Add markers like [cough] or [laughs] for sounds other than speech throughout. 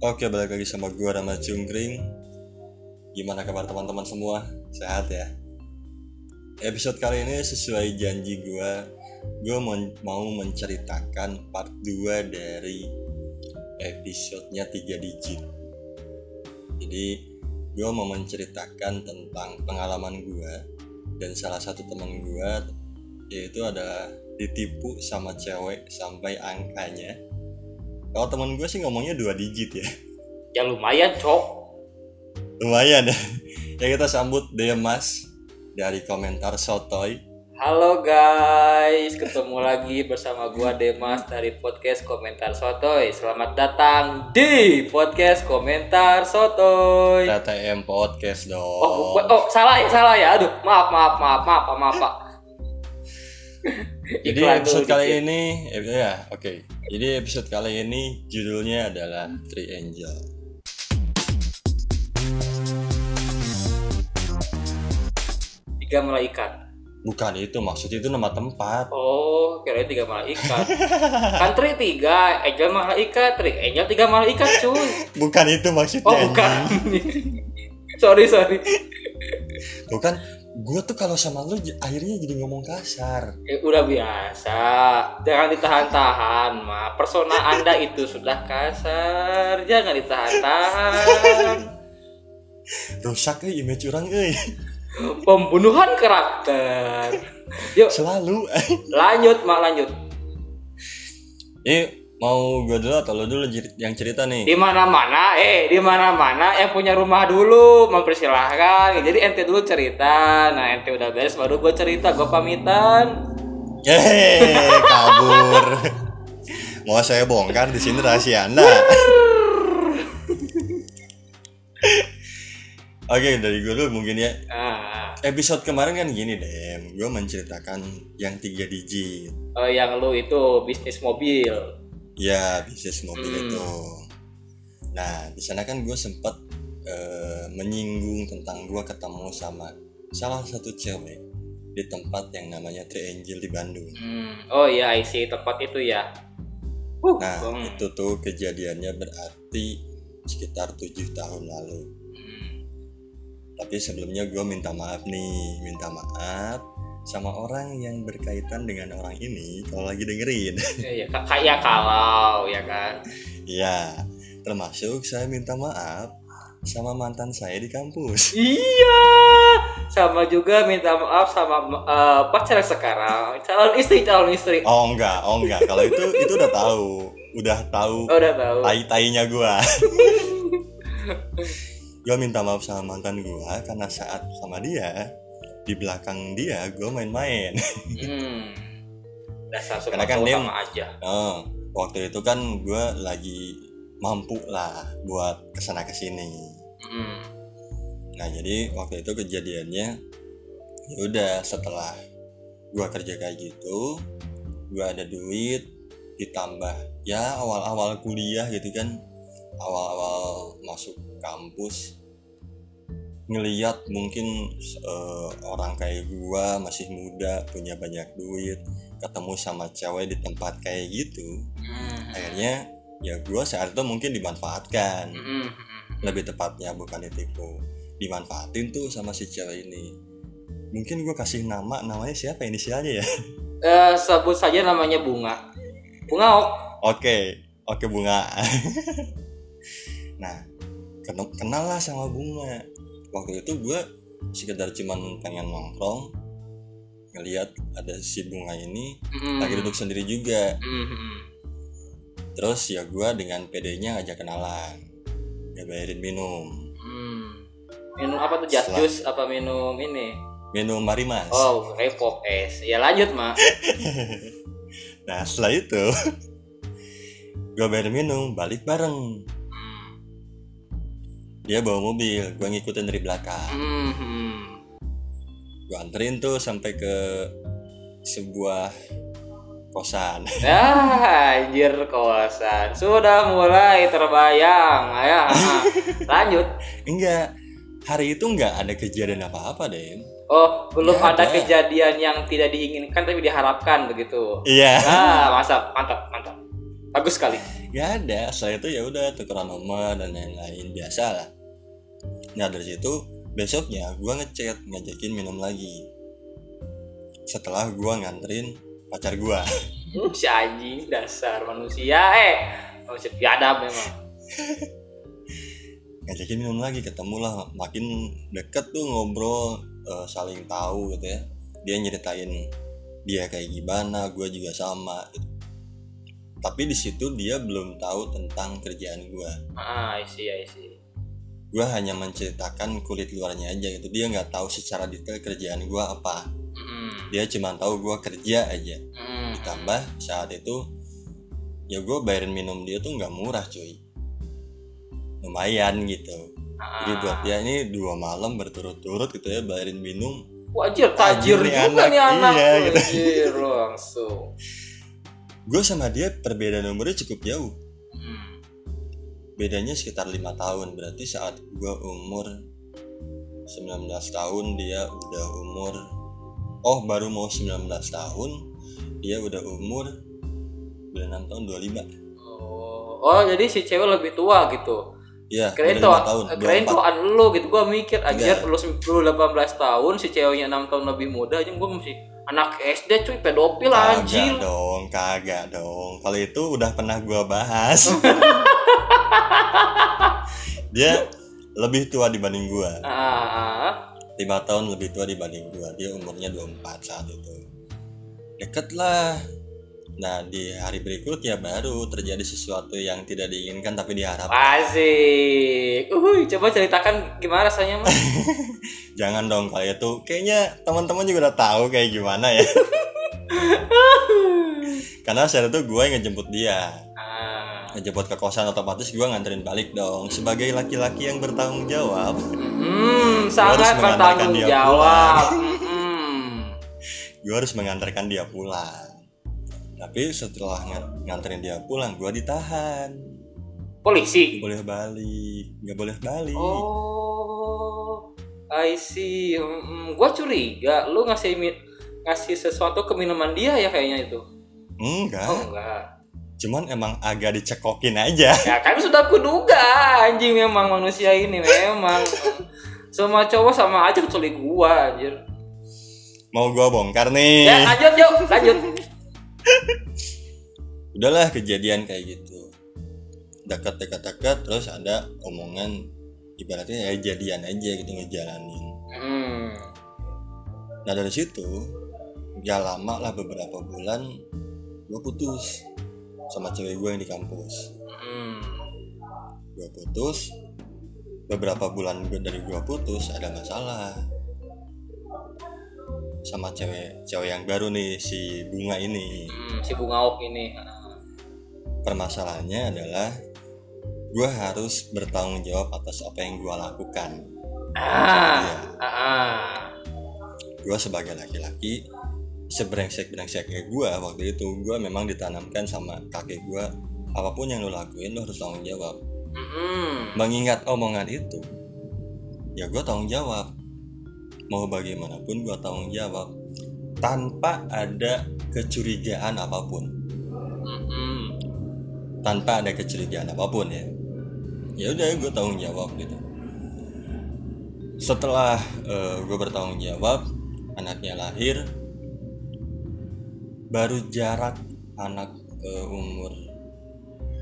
Oke, balik lagi sama gua Rama Cungkring. Gimana kabar teman-teman semua? Sehat ya? Episode kali ini sesuai janji gua, gua mau, mau menceritakan part 2 dari episodenya 3 digit. Jadi, gua mau menceritakan tentang pengalaman gua dan salah satu teman gua yaitu adalah ditipu sama cewek sampai angkanya kalau teman gue sih ngomongnya dua digit ya Ya lumayan cok lumayan ya ya kita sambut Demas dari komentar sotoy Halo guys, ketemu lagi bersama gua Demas dari podcast Komentar Sotoy. Selamat datang di podcast Komentar Sotoy. TTM podcast dong Oh, oh salah ya, salah ya. Aduh, maaf, maaf, maaf, maaf, maaf, maaf. Jadi episode kali dikit. ini eh, ya oke jadi episode kali ini judulnya adalah Three Angel tiga malaikat. bukan itu maksudnya itu nama tempat Oh, kirain tiga malaikat. kan tri tiga, angel malaikat, tri angel tiga malaikat cuy. bukan itu maksudnya Oh bukan. [laughs] sorry sorry. bukan gue tuh kalau sama lu akhirnya jadi ngomong kasar Eh, udah biasa, jangan ditahan-tahan, ma. Persona Anda [laughs] itu sudah kasar, jangan ditahan-tahan. [laughs] rusak eh image orang eh [laughs] Pembunuhan karakter. Yuk, selalu lanjut, mak lanjut. eh mau gue dulu atau lo dulu yang cerita nih Di mana-mana, eh, di mana-mana yang punya rumah dulu mempersilahkan. Jadi ente dulu cerita, nah ente udah beres baru gue cerita, gue pamitan. Yeay, [laughs] kabur. Mau saya bongkar di sini rahasia Anda. Oke, dari gue dulu mungkin ya. Nah, Episode kemarin kan gini deh, gue menceritakan yang tiga digit. eh, yang lu itu bisnis mobil. Ya, bisnis mobil Hmm. itu. Nah, di sana kan gue sempat eh, menyinggung tentang gue ketemu sama salah satu cewek di tempat yang namanya Three Angel di Bandung. Hmm, oh iya, isi tempat itu ya. Uh, Nah, hmm. itu tuh kejadiannya berarti sekitar tujuh tahun lalu. Hmm. Tapi sebelumnya gue minta maaf nih, minta maaf sama orang yang berkaitan dengan orang ini kalau lagi dengerin. [laughs] Iya, ka- kayak kalau ya kan. Iya, termasuk saya minta maaf sama mantan saya di kampus. [laughs] Iya, sama juga minta maaf sama eh, pacar sekarang, calon istri, calon istri. Oh enggak, oh enggak. Kalau itu [laughs] itu udah tahu, udah tahu Oh, udah tahu. tai-tainya gue. gue minta maaf sama mantan gue karena saat sama dia di belakang dia gue main-main. Hmm. Dasar Karena kan dia- sama aja. Oh, waktu itu kan gue lagi mampu lah buat ke sana ke sini. Hmm. Nah jadi waktu itu kejadiannya ya udah setelah gue kerja kayak gitu, gue ada duit ditambah ya awal-awal kuliah gitu kan, awal-awal masuk kampus ngeliat mungkin eh, orang kayak gua masih muda punya banyak duit ketemu sama cewek di tempat kayak gitu Hmm. akhirnya ya gua saat itu mungkin dimanfaatkan Hmm, hmm, hmm. lebih tepatnya bukan ditipu dimanfaatin tuh sama si cewek ini mungkin gue kasih nama namanya siapa inisialnya ya [laughs] Eh, sebut saja namanya bunga. Bunga ok. oke oke bunga [laughs] nah ken- kenal lah sama bunga waktu itu gue sekedar cuman pengen nongkrong ngelihat ada si bunga ini Hmm. lagi duduk sendiri juga Hmm, hmm. terus ya gue dengan PD-nya ngajak kenalan dia bayarin minum Hmm. Minum apa tuh? Just juice apa minum ini? minum marimas Oh, repop es. Ya lanjut, Mak. [laughs] Nah setelah itu [laughs] gue bayar minum balik bareng. Dia bawa mobil gue ngikutin dari belakang Hmm, hmm. gue anterin tuh sampai ke sebuah kosan [laughs] Ah, anjir kosan. Sudah mulai terbayang. Ah. lanjut. enggak hari itu enggak ada kejadian apa-apa deh Oh, belum Ya, ada ada. kejadian yang tidak diinginkan tapi diharapkan begitu. iya Ah, mantap, mantap, mantap. bagus sekali Gak ada, setelah itu ya udah tukeran nomor dan lain-lain biasa lah. Nah dari situ besoknya gue ngechat ngajakin minum lagi. Setelah gue nganterin pacar gue. [laughs] Si anjing dasar manusia eh manusia biadab memang [laughs] ngajakin minum lagi ketemu lah makin deket tuh ngobrol eh, saling tahu gitu ya dia nyeritain dia kayak gimana gue juga sama gitu. tapi di situ dia belum tahu tentang kerjaan gue ah isi ya isi gue hanya menceritakan kulit luarnya aja gitu dia nggak tahu secara detail kerjaan gue apa dia cuma tahu gue kerja aja ditambah saat itu ya gue bayarin minum dia tuh nggak murah cuy lumayan gitu Ah. jadi buat dia ini dua malam berturut-turut gitu ya bayarin minum Wajir, tajir Tajir nih juga anak, nih anak. iya, gitu. Wajir, langsung. gue sama dia perbedaan umurnya cukup jauh. Bedanya sekitar lima tahun berarti saat gue umur 19 tahun dia udah umur oh baru mau 19 tahun dia udah umur 26 tahun 25 Oh. oh, jadi si cewek lebih tua gitu. Iya, Kirain udah tuh, tahun, kirain 24. tuh an lu gitu. Gua mikir anjir Enggak. lu, lu 18 tahun, si ceweknya 6 tahun lebih muda aja gua masih anak SD cuy pedofil anjir. Kagak dong, kagak dong. Kalau itu udah pernah gua bahas. [laughs] [laughs] dia lebih tua dibanding gua. Ah, lima tahun lebih tua dibanding gua. Dia umurnya 24 saat itu. Deket lah. Nah, di hari berikutnya baru terjadi sesuatu yang tidak diinginkan tapi diharapkan. Asik. Uhuy, coba ceritakan gimana rasanya, Mas? [laughs] Jangan dong kalau itu. Kayaknya teman-teman juga udah tahu kayak gimana ya. [laughs] Karena saat itu gue yang ngejemput dia. ah. Ngejemput ke kosan otomatis gue nganterin balik dong sebagai laki-laki yang bertanggung jawab Hmm, sangat bertanggung dia jawab. Hmm. gue harus mengantarkan dia pulang tapi setelah ng- nganterin dia pulang gue ditahan Polisi. boleh balik nggak boleh balik Oh, I see. Hmm, gua curiga lu ngasih ngasih sesuatu ke minuman dia ya kayaknya itu. enggak Oh enggak. Cuman emang agak dicekokin aja Ya kan sudah kuduga anjing memang manusia ini memang semua cowok sama aja kecuali gua anjir. mau gue bongkar nih Ya lanjut yuk, lanjut. udahlah kejadian kayak gitu dekat dekat dekat terus ada omongan ibaratnya ya jadian aja gitu ngejalanin Hmm. Nah dari situ gak lama lah beberapa bulan gue putus sama cewek gue yang di kampus. Hmm. Gue putus beberapa bulan gue dari gue putus ada masalah sama cewek cewek yang baru nih si bunga ini. Hmm, si bunga ok ini. Permasalahannya adalah gue harus bertanggung jawab atas apa yang gue lakukan. Ah. Ah. ah. gue sebagai laki-laki sebrengsek brengseknya gue waktu itu. Gue memang ditanamkan sama kakek gue apa pun yang lo lakuin lo harus tanggung jawab. Hmm. mengingat omongan itu ya gue tanggung jawab. Mau bagaimanapun gue tanggung jawab. Tanpa ada kecurigaan apa pun. Hmm. tanpa ada kecurigaan apa pun ya. Ya udah gue tanggung jawab gitu. Setelah gue bertanggung jawab anaknya lahir baru jarak anak eh, umur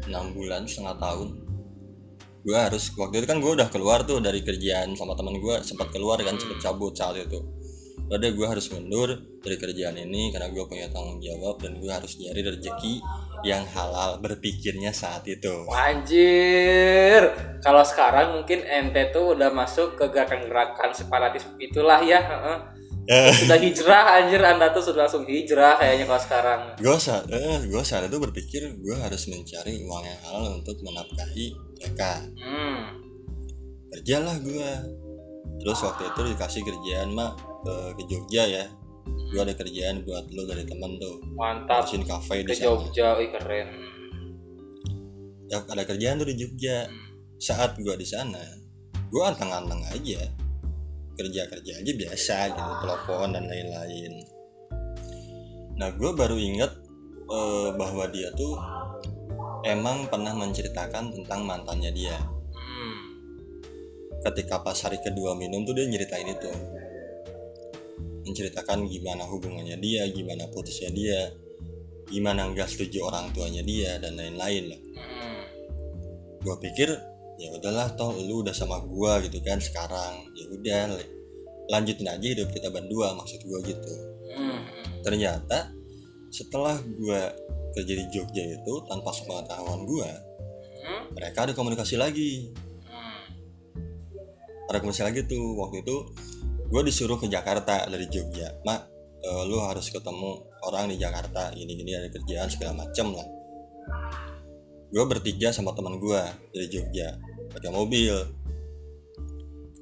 6 bulan setengah tahun gue harus waktu itu kan gue udah keluar tuh dari kerjaan sama teman gue sempat keluar kan sempat cabut saat itu. Udah gue harus mundur dari kerjaan ini karena gue punya tanggung jawab dan gue harus nyari rezeki yang halal berpikirnya saat itu. Anjir, kalau sekarang mungkin ente tuh udah masuk ke gerakan-gerakan separatis itulah ya. Eh. Sudah hijrah anjir, anda tuh sudah langsung hijrah kayaknya kalau sekarang. gue saat eh, gue saat itu berpikir gue harus mencari uang yang halal untuk menafkahi mereka Hmm. kerjalah gue terus waktu itu dikasih kerjaan mak ke, ke Jogja ya gue ada kerjaan buat lo dari temen tuh Mantap. mesin kafe di sana Jogja, wih keren. ya ada kerjaan tuh di Jogja saat gue di sana gue anteng-anteng aja kerja kerja aja biasa gitu telepon dan lain-lain nah gue baru inget eh, bahwa dia tuh emang pernah menceritakan tentang mantannya dia Hmm. ketika pas hari kedua minum tuh dia nyeritain itu menceritakan gimana hubungannya dia gimana putusnya dia gimana nggak setuju orang tuanya dia dan lain-lain lah Hmm. gue pikir ya udahlah toh lu udah sama gua gitu kan sekarang ya udah lanjutin aja hidup kita berdua maksud gua gitu Hmm. ternyata setelah gua kerja di Jogja itu tanpa sepengetahuan gua Hmm. mereka ada komunikasi lagi Hmm. ada komunikasi lagi tuh waktu itu gue disuruh ke Jakarta dari Jogja mak eh, lu harus ketemu orang di Jakarta gini gini ada kerjaan segala macem lah gue bertiga sama teman gue dari Jogja pakai mobil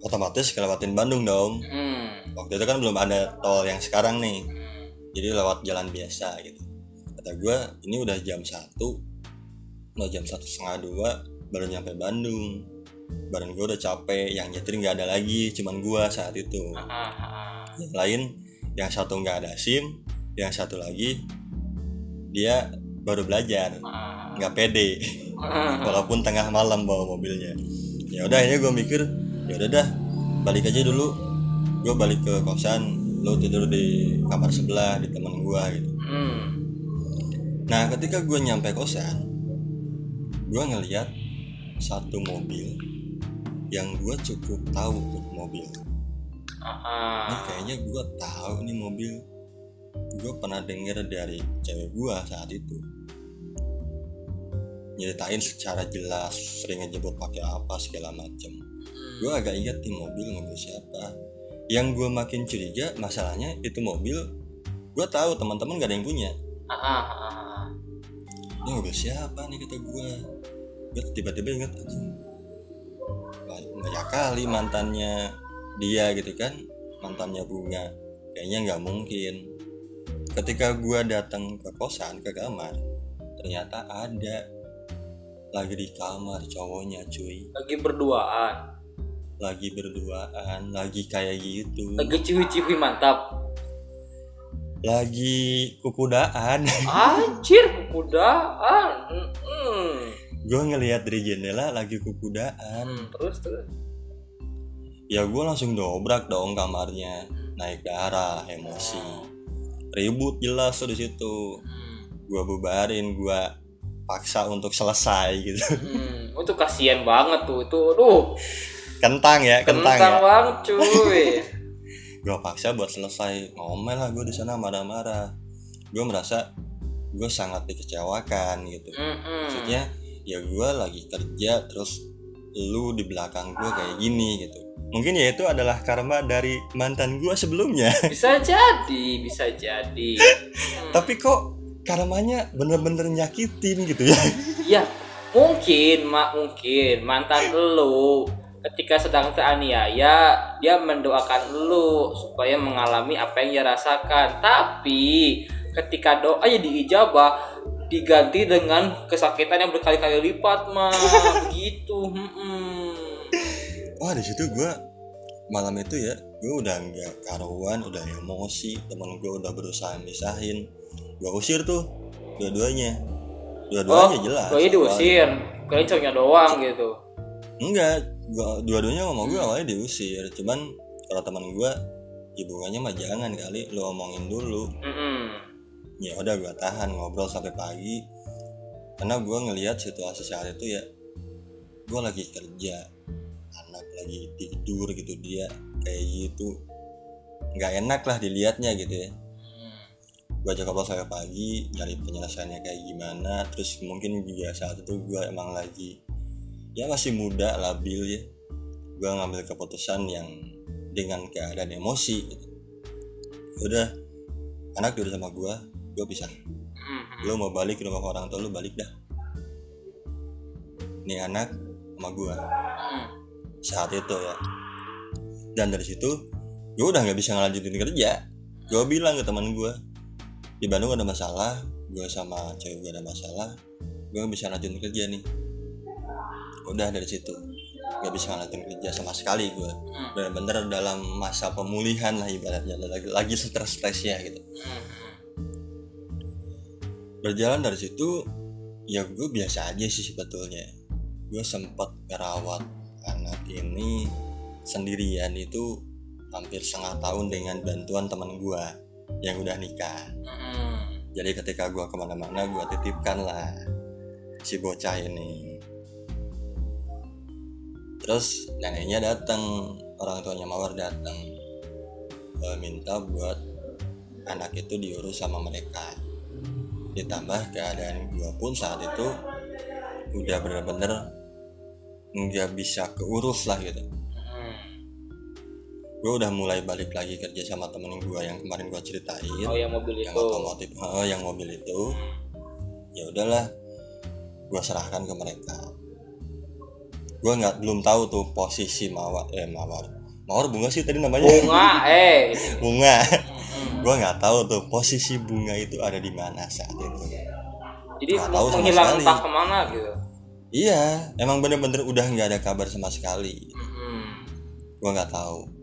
otomatis kelewatin Bandung dong Hmm. waktu itu kan belum ada tol yang sekarang nih Hmm. jadi lewat jalan biasa gitu kata gue ini udah jam satu udah jam satu setengah dua baru nyampe Bandung badan gue udah capek yang nyetir nggak ada lagi cuman gue saat itu Ah, ah, ah. yang lain yang satu nggak ada sim yang satu lagi dia baru belajar nggak pede. [laughs] walaupun tengah malam bawa mobilnya. Ya udah akhirnya gue mikir ya udah dah balik aja dulu. Gue balik ke kosan lo tidur di kamar sebelah di teman gue gitu. Hmm. nah ketika gue nyampe kosan gue ngeliat satu mobil yang gue cukup tahu tuh mobil. Ini ah. kayaknya gue tahu nih mobil. Gue pernah denger dari cewek gue saat itu nyeritain secara jelas sering ngejemput pakai apa segala macem. Gue agak ingat nih mobil mobil siapa. Yang gue makin curiga masalahnya itu mobil gue tahu teman-teman gak ada yang punya. Ah, ah, ah, ini mobil siapa nih kata gue gue tiba-tiba ingat banyak kali mantannya dia gitu kan mantannya bunga. Kayaknya nggak mungkin. Ketika gue datang ke kosan ke kamar ternyata ada lagi di kamar cowoknya cuy Lagi berduaan. lagi berduaan lagi kayak gitu Lagi ciwi-ciwi mantap. lagi kukudaan Anjir, kudaan. Hmm. hmm. gue ngelihat dari jendela lagi kukudaan Hmm, Terus terus. ya gue langsung dobrak dong kamarnya naik darah emosi ribut jelas tuh di situ Hmm. gue bubarin gue paksa untuk selesai gitu Hmm. Itu kasihan banget tuh. Itu aduh, kentang ya kentang, kentang ya banget cuy. [laughs] gue paksa buat selesai ngomel lah gue di sana marah-marah gue merasa gue sangat dikecewakan gitu Mm-mm. maksudnya ya gue lagi kerja terus lu di belakang gue kayak gini gitu mungkin ya itu adalah karma dari mantan gue sebelumnya Bisa jadi, bisa jadi. Hmm. [laughs] tapi kok karmanya bener-bener nyakitin gitu ya [laughs] Ya, mungkin, mak mungkin mantan lu ketika sedang teraniaya dia mendoakan lu supaya mengalami apa yang dia rasakan. Tapi ketika doa ya diijabah diganti dengan kesakitan yang berkali-kali lipat, mah [laughs] begitu. Mm-mm. wah di situ gue malam itu ya gue udah nggak karuan udah emosi temen gue udah berusaha misahin gue usir tuh dua-duanya. Dua-duanya jelas. Gue diusir, kalian cowoknya doang gitu. enggak gua dua-duanya ngomong gue awalnya diusir. Cuman kalau teman gue hubungannya mah jangan kali. Lu omongin dulu. Mm-mm. ya udah gue tahan ngobrol sampai pagi. Karena gue ngelihat situasi saat itu ya gue lagi kerja. Anak lagi tidur gitu dia kayak gitu. Nggak enak lah dilihatnya gitu ya. Mm. Gue ajak ngobrol sampai pagi nyari penyelesaiannya kayak gimana. Terus mungkin juga saat itu gue emang lagi ya masih muda labil ya. Gue ngambil keputusan yang dengan keadaan emosi gitu. udah anak tidur sama gue gue pisah. Mm-mm. lu mau balik ke rumah orang tua lu balik dah. Nih anak sama gue Mm. saat itu ya. Dan dari situ gue udah nggak bisa ngelanjutin kerja. Gue bilang ke teman gue di Bandung ada masalah gue sama cewek gue ada masalah gue nggak bisa lanjutin kerja nih udah dari situ nggak bisa lanjutin kerja sama sekali gue Mm. bener-bener dalam masa pemulihan lah ibaratnya lagi, lagi stres-stresnya gitu Mm. berjalan dari situ ya gue biasa aja sih sebetulnya gue sempet ngerawat anak ini sendirian itu hampir setengah tahun dengan bantuan teman gue yang udah nikah Mm-mm. Jadi ketika gue ke mana-mana gue titipkan lah si bocah ini terus neneknya datang orang tuanya mawar datang Eh, minta buat anak itu diurus sama mereka ditambah keadaan gue pun saat itu udah bener-bener nggak bisa keurus lah gitu. Gue udah mulai balik lagi kerja sama temen gue yang kemarin gue ceritain. Oh yang mobil yang itu? otomotif oh, yang mobil itu. Ya udahlah gue serahkan ke mereka. Gue nggak belum tahu tuh posisi mawar eh mawar. Mawar bunga sih tadi namanya? Bunga eh. [laughs] Bunga. Mm-mm. gue nggak tahu tuh posisi bunga itu ada di mana saat itu. Jadi Nggak tahu menghilang entah ke mana gitu? Iya emang bener-bener udah nggak ada kabar sama sekali. Mm-mm. gue nggak tahu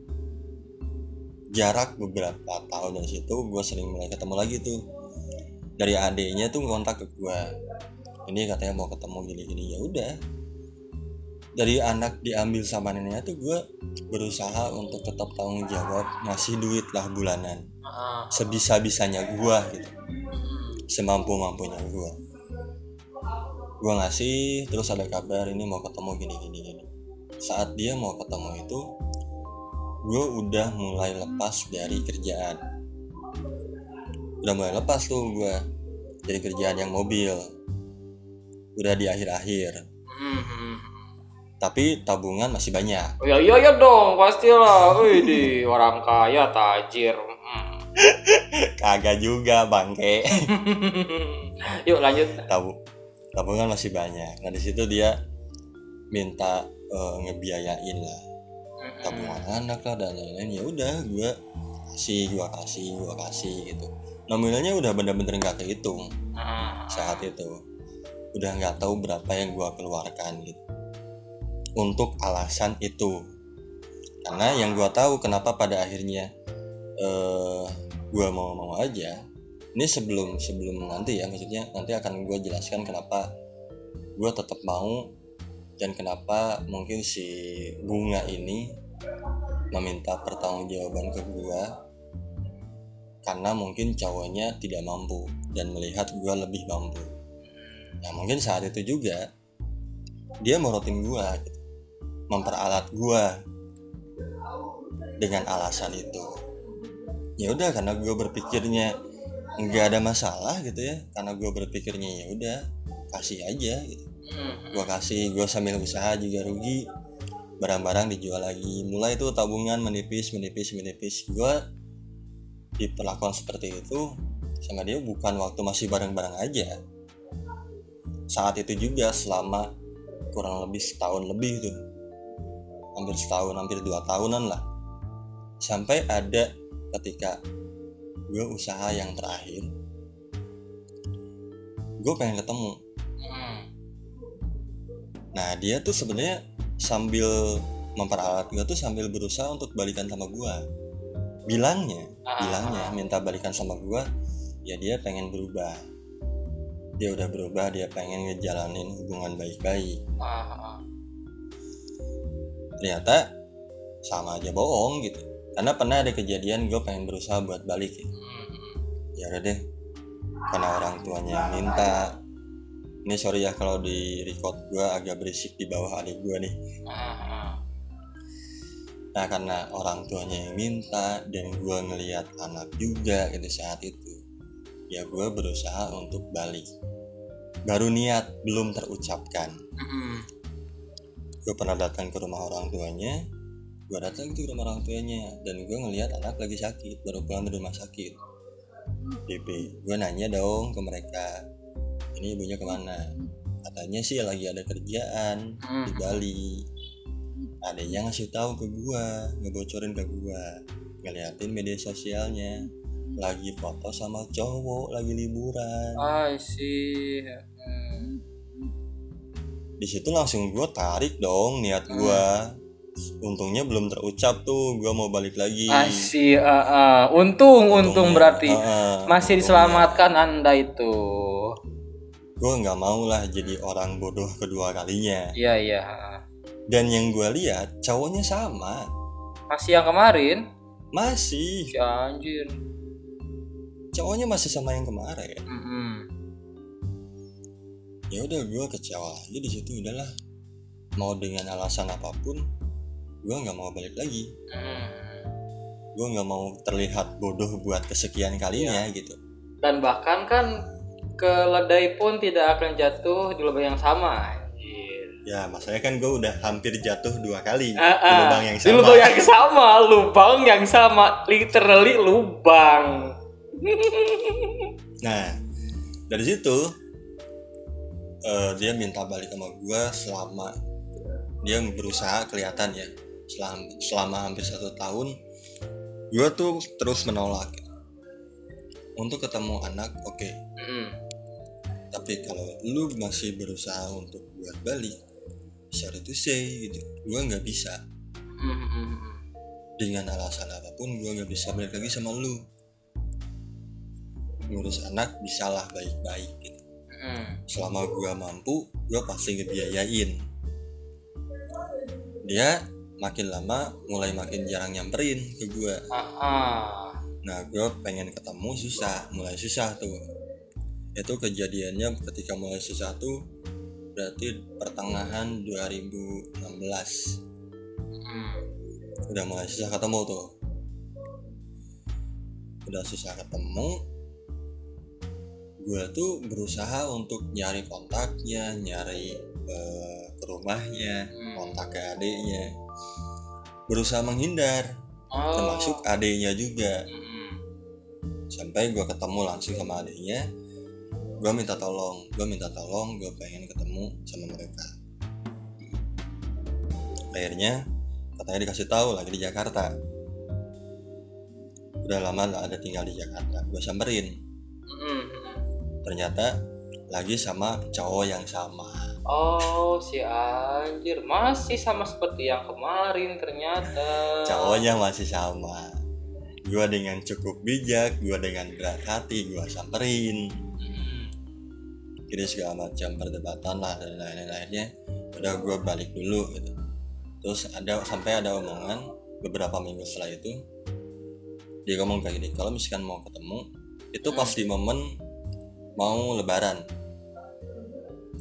jarak beberapa tahun dari situ gue sering mulai ketemu lagi tuh. Dari adiknya tuh kontak ke gue ini katanya mau ketemu gini-gini. Ya udah. Dari anak diambil sama neneknya tuh gue berusaha untuk tetap tanggung jawab ngasih duit lah bulanan. Ah. sebisa-bisanya gue gitu. Mm-mm. semampu-mampunya gue gue ngasih terus ada kabar ini mau ketemu gini gini gini saat dia mau ketemu itu gue udah mulai lepas dari kerjaan. Udah mulai lepas tuh gue dari kerjaan yang mobil. Udah di akhir-akhir. Tapi tabungan masih banyak. Oh, ya iya ya dong pastilah. Wih di orang kaya tajir. [laughs] Kagak juga bangke. [laughs] Yuk lanjut. Tabu tabungan masih banyak. Nah di situ dia minta eh, ngebiayain lah tabungan anak lah dan lain-lain. Ya udah gue kasih gue kasih gue kasih gitu. Nominalnya udah bener-bener nggak kehitung Ah. saat itu. Udah nggak tahu berapa yang gue keluarkan gitu. Untuk alasan itu. Karena yang gue tahu kenapa pada akhirnya eh gue mau mau aja ini sebelum sebelum nanti ya maksudnya nanti akan gue jelaskan kenapa gue tetap mau dan kenapa mungkin si bunga ini meminta pertanggungjawaban ke gue karena mungkin cowoknya tidak mampu dan melihat gue lebih mampu nah mungkin saat itu juga dia morotin gue gitu. memperalat gue dengan alasan itu ya udah karena gue berpikirnya nggak ada masalah gitu ya karena gue berpikirnya ya udah kasih aja gitu. Gue kasih gue sambil usaha juga rugi. Barang-barang dijual lagi. Mulai tuh tabungan menipis menipis menipis. Gue diperlakukan seperti itu sama dia bukan waktu masih bareng-bareng aja. Saat itu juga selama kurang lebih setahun lebih tuh. Hampir setahun hampir dua tahunan lah. Sampai ada ketika gue usaha yang terakhir. Gue pengen ketemu. Nah dia tuh sebenarnya sambil memperalat gue tuh sambil berusaha untuk balikan sama gue. Bilangnya, Ah. bilangnya minta balikan sama gue, ya dia pengen berubah. Dia udah berubah, dia pengen ngejalanin hubungan baik-baik. Ah, ah. Ternyata sama aja bohong gitu. Karena pernah ada kejadian gue pengen berusaha buat balik. Gitu. Mm. Ya udah deh, karena orang tuanya minta. Ini sorry ya kalau di record gue agak berisik di bawah adik gue nih. Ah, ah. Nah karena orang tuanya yang minta dan gue ngelihat anak juga gitu saat itu Ya gue berusaha untuk balik Baru niat belum terucapkan Mm. Gue pernah datang ke rumah orang tuanya Gue datang ke rumah orang tuanya Dan gue ngelihat anak lagi sakit Baru pulang dari rumah sakit DP Gue nanya dong ke mereka Ini ibunya ke mana Katanya sih lagi ada kerjaan di Bali adanya ngasih tahu ke gua ngebocorin ke gua ngeliatin media sosialnya lagi foto sama cowok lagi liburan I see. Mm. di situ langsung gua tarik dong niat gua untungnya belum terucap tuh gua mau balik lagi I see. ah, ah. Untung, untung Untungnya, berarti ah, ah, masih untungnya. diselamatkan anda itu. Gue nggak mau lah jadi orang bodoh kedua kalinya. Iya iya. Dan yang gue lihat cowoknya sama. Masih yang kemarin? Masih. Si anjir. Cowoknya masih sama yang kemarin. Mm-mm. ya udah gue kecewa aja di situ udahlah. Mau dengan alasan apa pun gue nggak mau balik lagi. Mm. gue nggak mau terlihat bodoh buat kesekian kalinya gitu. Dan bahkan kan keledai pun tidak akan jatuh di lubang yang sama. Ya masalahnya kan gue udah hampir jatuh dua kali Ah, di ah. lubang yang di sama. lubang yang sama lubang yang sama literally lubang. [laughs] Nah dari situ eh, dia minta balik sama gue selama dia berusaha kelihatan ya. Selama, selama hampir satu tahun gue tuh terus menolak. Untuk ketemu anak oke. Mm. Tapi kalau lu masih berusaha untuk buat balik sorry to say gitu gue nggak bisa Mm, mm, mm. dengan alasan apa pun gue nggak bisa balik lagi sama lu ngurus anak bisalah baik-baik gitu. Mm. selama gue mampu gue pasti ngebiayain dia makin lama mulai makin jarang nyamperin ke gue Ah, ah. nah gue pengen ketemu susah mulai susah tuh itu kejadiannya ketika mulai susah tuh berarti pertengahan 2016 Mm. udah mulai susah ketemu tuh udah susah ketemu gue tuh berusaha untuk nyari kontaknya nyari eh, ke rumahnya Hmm. kontak ke adiknya berusaha menghindar Oh. termasuk adiknya juga Mm. sampai gue ketemu langsung sama adiknya gue minta tolong gue minta tolong gue pengen ketemu sama mereka. Akhirnya katanya dikasih tahu lagi di Jakarta. Udah lama gak ada tinggal di Jakarta gue samperin. Ternyata lagi sama cowok yang sama. Oh si anjir. Masih sama seperti yang kemarin ternyata. [laughs] cowoknya masih sama. Gue dengan cukup bijak gue dengan berat hati gue samperin Jadi segala macam perdebatan lah dan lain-lainnya udah gue balik dulu gitu terus ada sampai ada omongan beberapa minggu setelah itu dia ngomong kayak gini kalau misalkan mau ketemu itu Hmm. pas di momen mau lebaran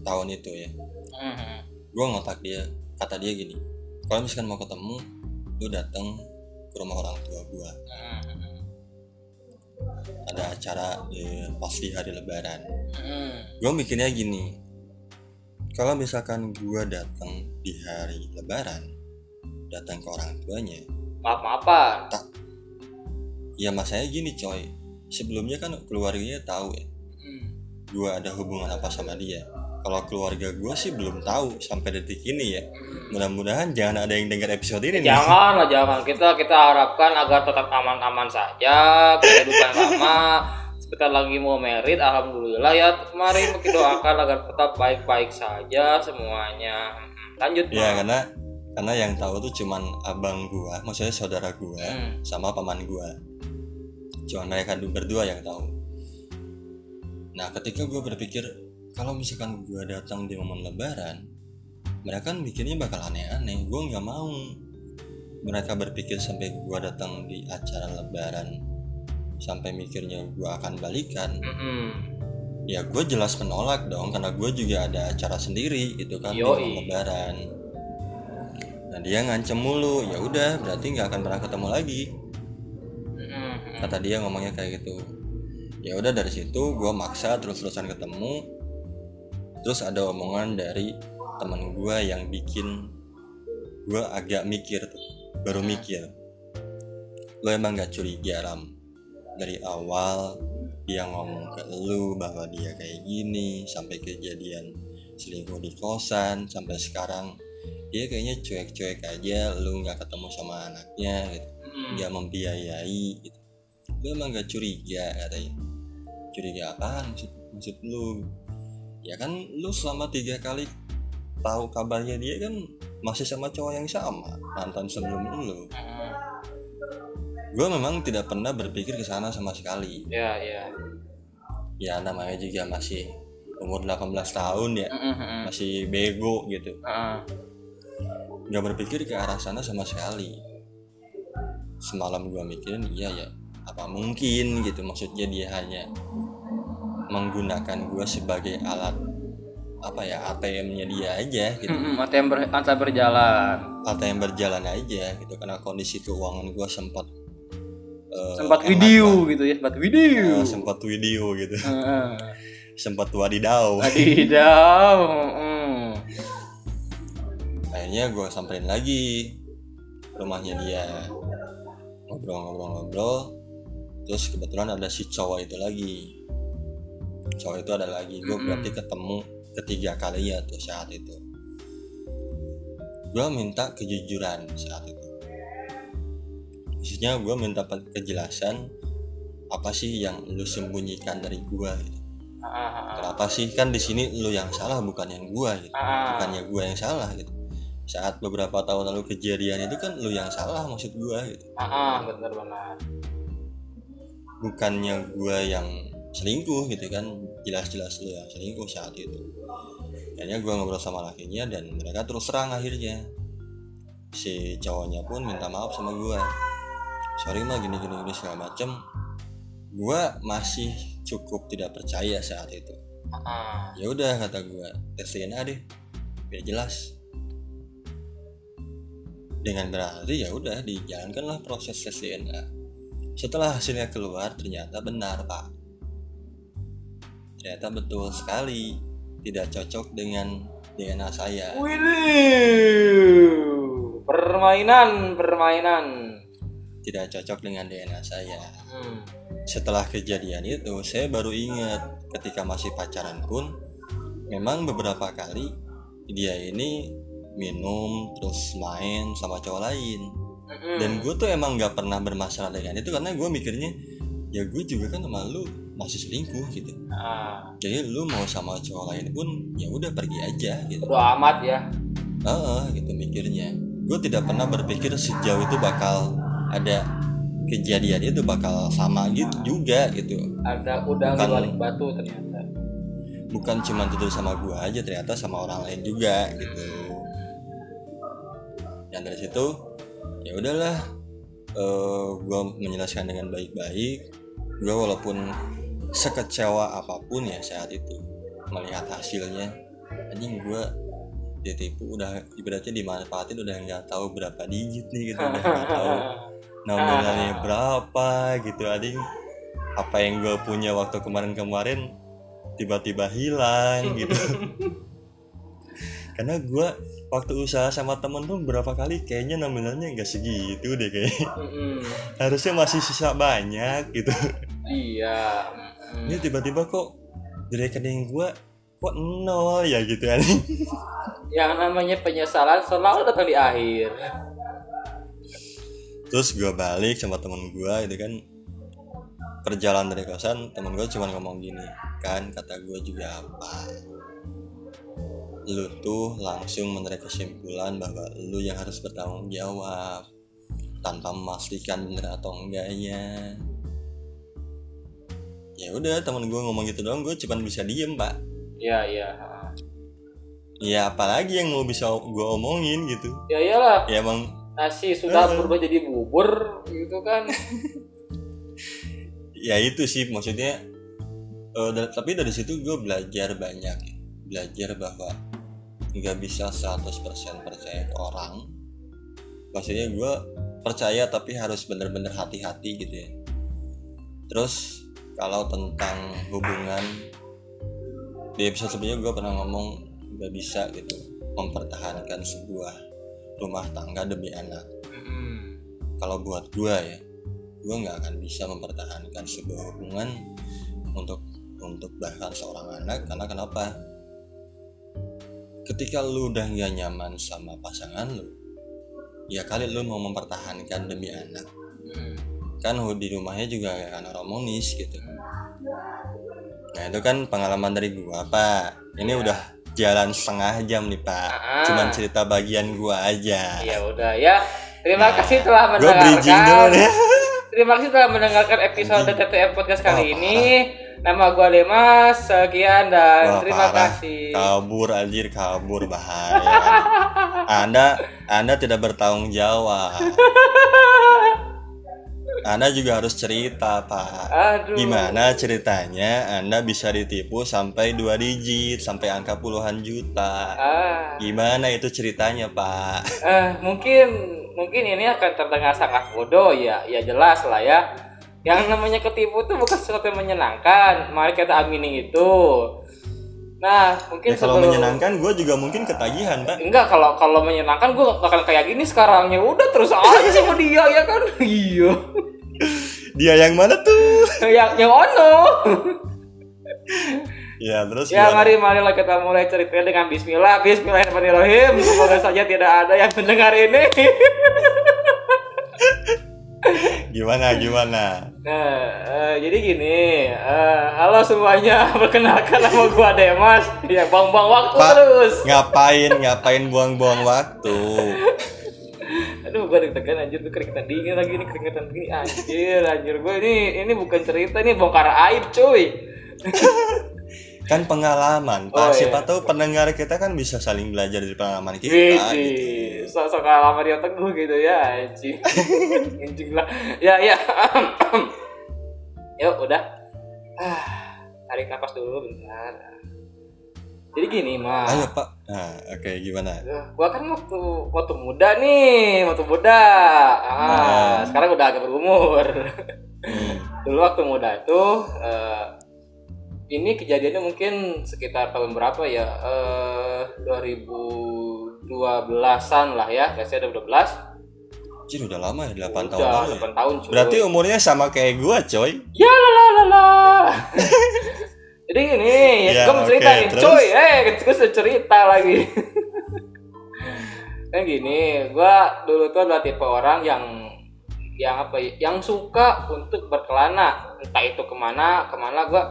tahun itu ya Mm. gue ngotak dia kata dia gini kalau misalkan mau ketemu lu datang ke rumah orang tua gue Mm. Ada acara di, pas di hari lebaran Mm. gue mikirnya gini kalau misalkan gue datang di hari lebaran datang ke orang tuanya Maaf maafan. ya masanya gini coy sebelumnya kan keluarganya tahu ya Mm. gue ada hubungan apa sama dia kalau keluarga gue sih belum tahu sampai detik ini ya. Mudah-mudahan jangan ada yang dengar episode ini Jangan lah jangan. Kita kita harapkan agar tetap aman-aman saja kehidupan lama. Sebentar lagi mau merit alhamdulillah ya. Mari kita doakan agar tetap baik-baik saja semuanya. Mm. lanjut ya Mak. karena karena yang tahu tuh cuman abang gua maksudnya saudara gua Hmm. sama paman gua. Cuman mereka berdua yang tahu. Nah ketika gua berpikir kalau misalkan gua datang di momen lebaran mereka kan mikirnya bakal aneh-aneh. Gua nggak mau. Mereka berpikir sampai gua datang di acara lebaran sampai mikirnya gua akan balikan. Mm-mm. ya gue jelas menolak dong karena gue juga ada acara sendiri gitu kan di Yoi. momen lebaran. Nah dia ngancem mulu. Ya udah berarti nggak akan pernah ketemu lagi. Kata dia ngomongnya kayak gitu. Ya udah dari situ gue maksa terus-terusan ketemu terus ada omongan dari teman gue yang bikin gue agak mikir tuh baru mikir. Lo emang gak curiga ram? Dari awal dia ngomong ke lu bahwa dia kayak gini sampai kejadian selingkuh di kosan sampai sekarang dia kayaknya cuek-cuek aja lu nggak ketemu sama anaknya gitu. Nggak membiayai gitu. Lu emang gak curiga katanya. Curiga apaan maksud, maksud lu ya kan lu selama tiga kali tahu kabarnya dia kan masih sama cowok yang sama mantan sebelum lu. Gue memang tidak pernah berpikir ke sana sama sekali. Ya ya. Ya namanya juga masih umur 18 tahun ya. Mm, mm. masih bego gitu. Heeh. nggak berpikir ke arah sana sama sekali. Semalam gua mikirin iya ya apa mungkin gitu maksudnya dia hanya menggunakan gua sebagai alat apa ya ATM-nya dia aja gitu Mm, mm, ATM ber, ATM berjalan ATM berjalan aja gitu karena kondisi keuangan gua sempat eh, sempat video lah. gitu ya sempat video Eh, sempat video gitu Heeh. [laughs] sempat wadidaw Adidaw. [laughs] mm. akhirnya gue samperin lagi ke rumahnya dia ngobrol-ngobrol-ngobrol terus kebetulan ada si cowok itu lagi cowok itu ada lagi. Gue Mm-mm. berarti ketemu ketiga kali ya tuh saat itu. Gue minta kejujuran saat itu. Maksudnya gue minta kejelasan apa sih yang lu sembunyikan dari gue gitu. Ah, kenapa sih? Kan di sini lu yang salah bukan yang gue gitu. Ah, bukannya gue yang salah gitu. Saat beberapa tahun lalu kejadian itu kan lu yang salah maksud gue gitu. Ah, ah, benar benar. bukannya gue yang selingkuh gitu kan jelas-jelas lu yang selingkuh saat itu. Akhirnya gue ngobrol sama lakinya dan mereka terus terang akhirnya. Si cowoknya pun minta maaf sama gue sorry mah gini gini gini segala macem. Gue masih cukup tidak percaya saat itu. Ah. ya udah kata gue tes DNA deh. Biar jelas. Dengan berarti ya udah dijalankanlah proses tes DNA setelah hasilnya keluar ternyata benar pak ternyata betul sekali tidak cocok dengan DNA saya. Permainan, permainan. tidak cocok dengan DNA saya Hmm. setelah kejadian itu saya baru ingat ketika masih pacaran pun memang beberapa kali dia ini minum terus main sama cowok lain Mm-mm. dan gue tuh emang nggak pernah bermasalah dengan itu karena gue mikirnya ya gue juga kan sama lu masih selingkuh gitu. Ah, jadi lu mau sama cowok lain pun ya udah pergi aja gitu. Bodo amat ya. Heeh, gitu mikirnya. Gue tidak pernah berpikir sejauh itu bakal ada kejadian itu bakal sama gitu juga gitu. Ada udang di Bukan- balik batu ternyata. bukan cuma tidur sama gue aja ternyata sama orang lain juga gitu. Dan dari situ ya udahlah eh gue menjelaskan dengan baik-baik. Gue walaupun sekecewa apa pun ya saat itu melihat hasilnya. Anjing gue ditipu udah ibaratnya dimanfaatin udah nggak tahu berapa digit nih gitu udah nggak tahu [laughs] nominalnya berapa gitu. Anjing apa yang gue punya waktu kemarin-kemarin tiba-tiba hilang gitu. [laughs] Karena gue waktu usaha sama temen tuh berapa kali kayaknya nominalnya nggak segitu deh Mm-mm. harusnya masih sisa banyak gitu. Iya. Mm-mm. ini tiba-tiba kok di rekening gue kok nol ya gitu kan [laughs] Yang namanya penyesalan selalu datang di akhir. terus gue balik sama temen gue itu kan perjalanan dari kosan temen gue cuma ngomong gini kan kata gue juga apa lu tuh langsung menarik kesimpulan bahwa lu yang harus bertanggung jawab tanpa memastikan bener atau enggaknya ya udah temen gue ngomong gitu doang gue cuma bisa diem pak. Iya, iya. ya apalagi yang mau bisa gue omongin gitu. Ya iyalah, ya emang. Nasi sudah Eh. berubah jadi bubur gitu kan. [laughs] ya itu sih maksudnya eh, da- tapi dari situ gue belajar banyak. Belajar bahwa nggak bisa 100% percaya ke orang. Maksudnya gue percaya tapi harus bener-bener hati-hati gitu ya. Terus kalau tentang hubungan di episode sebelumnya gue pernah ngomong nggak bisa gitu mempertahankan sebuah rumah tangga demi anak kalau buat gue ya gue nggak akan bisa mempertahankan sebuah hubungan untuk untuk bahkan seorang anak karena kenapa ketika lu udah nggak nyaman sama pasangan lu ya kali lu mau mempertahankan demi anak. Kan di rumahnya juga akan harmonis gitu nah itu kan pengalaman dari gua pak ini Iya. udah jalan setengah jam nih pak Ah. cuman cerita bagian gua aja Ya udah ya. Terima Nah, kasih telah mendengarkan. nih [laughs] [laughs] Terima kasih telah mendengarkan episode TTM Podcast kali Oh, ini. Nama gua Demas. Sekian dan Wah, terima parah. kasih. kabur anjir kabur bahaya [laughs] anda anda tidak bertanggung jawab anda juga harus cerita pak Aduh. gimana ceritanya anda bisa ditipu sampai dua digit sampai angka puluhan juta Ah, gimana itu ceritanya pak eh, mungkin mungkin ini akan terdengar sangat bodoh ya. Ya jelas lah ya. Yang namanya ketipu itu bukan sesuatu yang menyenangkan. Mari kita amini itu. Nah, mungkin ya, kalau sebelum- menyenangkan gue juga mungkin ketagihan pak Enggak, kalau kalau menyenangkan gue akan kayak gini sekarang. Ya udah terus aja [laughs] sama dia ya kan. [laughs] Iya. dia yang mana tuh [laughs] yang yang ono. ya terus Ya gimana? mari marilah kita mulai ceritanya dengan Bismillah Bismillahirrahmanirrahim Semoga saja tidak ada yang mendengar ini gimana gimana? Nah eh, jadi gini eh, Halo semuanya [laughs] Perkenalkan nama gua Demas. Ya bang-bang waktu Pak. terus. ngapain ngapain buang-buang waktu? Aduh gua deg-degan anjir Gue keringetan dingin lagi nih Keringetan gini. Anjir anjir gue ini Ini bukan cerita Ini bongkar aib cuy [laughs] kan pengalaman pak Oh, siapa iya. tahu pendengar kita kan bisa saling belajar dari pengalaman kita Wih, gitu. sok-sok lama di otak gue gitu ya, anjing. [laughs] anjing lah. Ya, ya. Yuk, udah. Ah, tarik napas dulu bentar. Jadi gini, Mas. ayo pak nah oke gimana Gua kan waktu waktu muda nih, waktu muda. Ah, Nah. sekarang udah agak berumur. Hmm, Dulu waktu muda itu eh, ini kejadiannya mungkin sekitar tahun berapa ya? Eh 2012-an lah ya. Biasanya ada 12. Anjir udah lama ya 8 tahun Udah, lalu ya? 8 tahun cuy. berarti umurnya sama kayak gua coy Ya la la la. [laughs] Jadi gini, ya, Ya, gue mau cerita oke, nih, terus? cuy, eh, gue sudah cerita lagi. [laughs] kan gini, gue dulu tuh adalah tipe orang yang yang apa ya, yang suka untuk berkelana, entah itu ke mana, ke mana gue,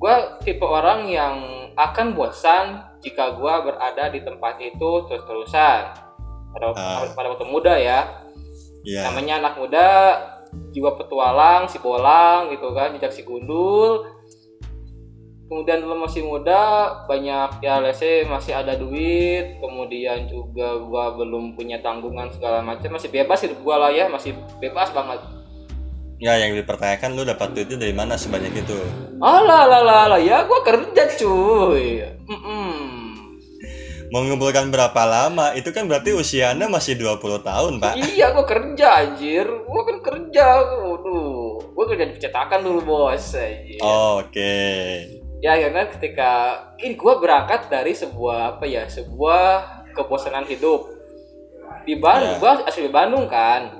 gue tipe orang yang akan bosan jika gue berada di tempat itu terus-terusan. Pada, Ah. pada waktu muda ya, ya namanya anak muda jiwa petualang si bolang gitu kan jejak si gundul kemudian dulu masih muda banyak ya say masih ada duit kemudian juga gua belum punya tanggungan segala macam masih bebas hidup gua lah ya masih bebas banget ya yang dipertanyakan lu dapat duitnya dari mana sebanyak itu? Alah lah lah lah ya gua kerja cuy. Mm-mm. mengumpulkan berapa lama? Itu kan berarti usia anda masih 20 tahun pak. Iya gua kerja anjir. Gua kan kerja. Waduh. Gua kerja di percetakan dulu bos anjir. oke. Ya akhirnya ketika ini gue berangkat dari sebuah apa ya sebuah kebosanan hidup. Di Bandung Ya. gue asli di Bandung kan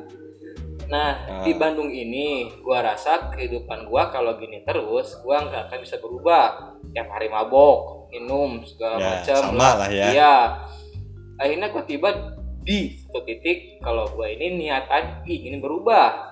nah Ah. di Bandung ini gue rasa kehidupan gue kalau gini terus gue nggak akan bisa berubah. Tiap hari mabok minum segala Ya, macam sama lah ya. iya. Akhirnya gue tiba di satu titik kalau gue ini niatan ingin berubah.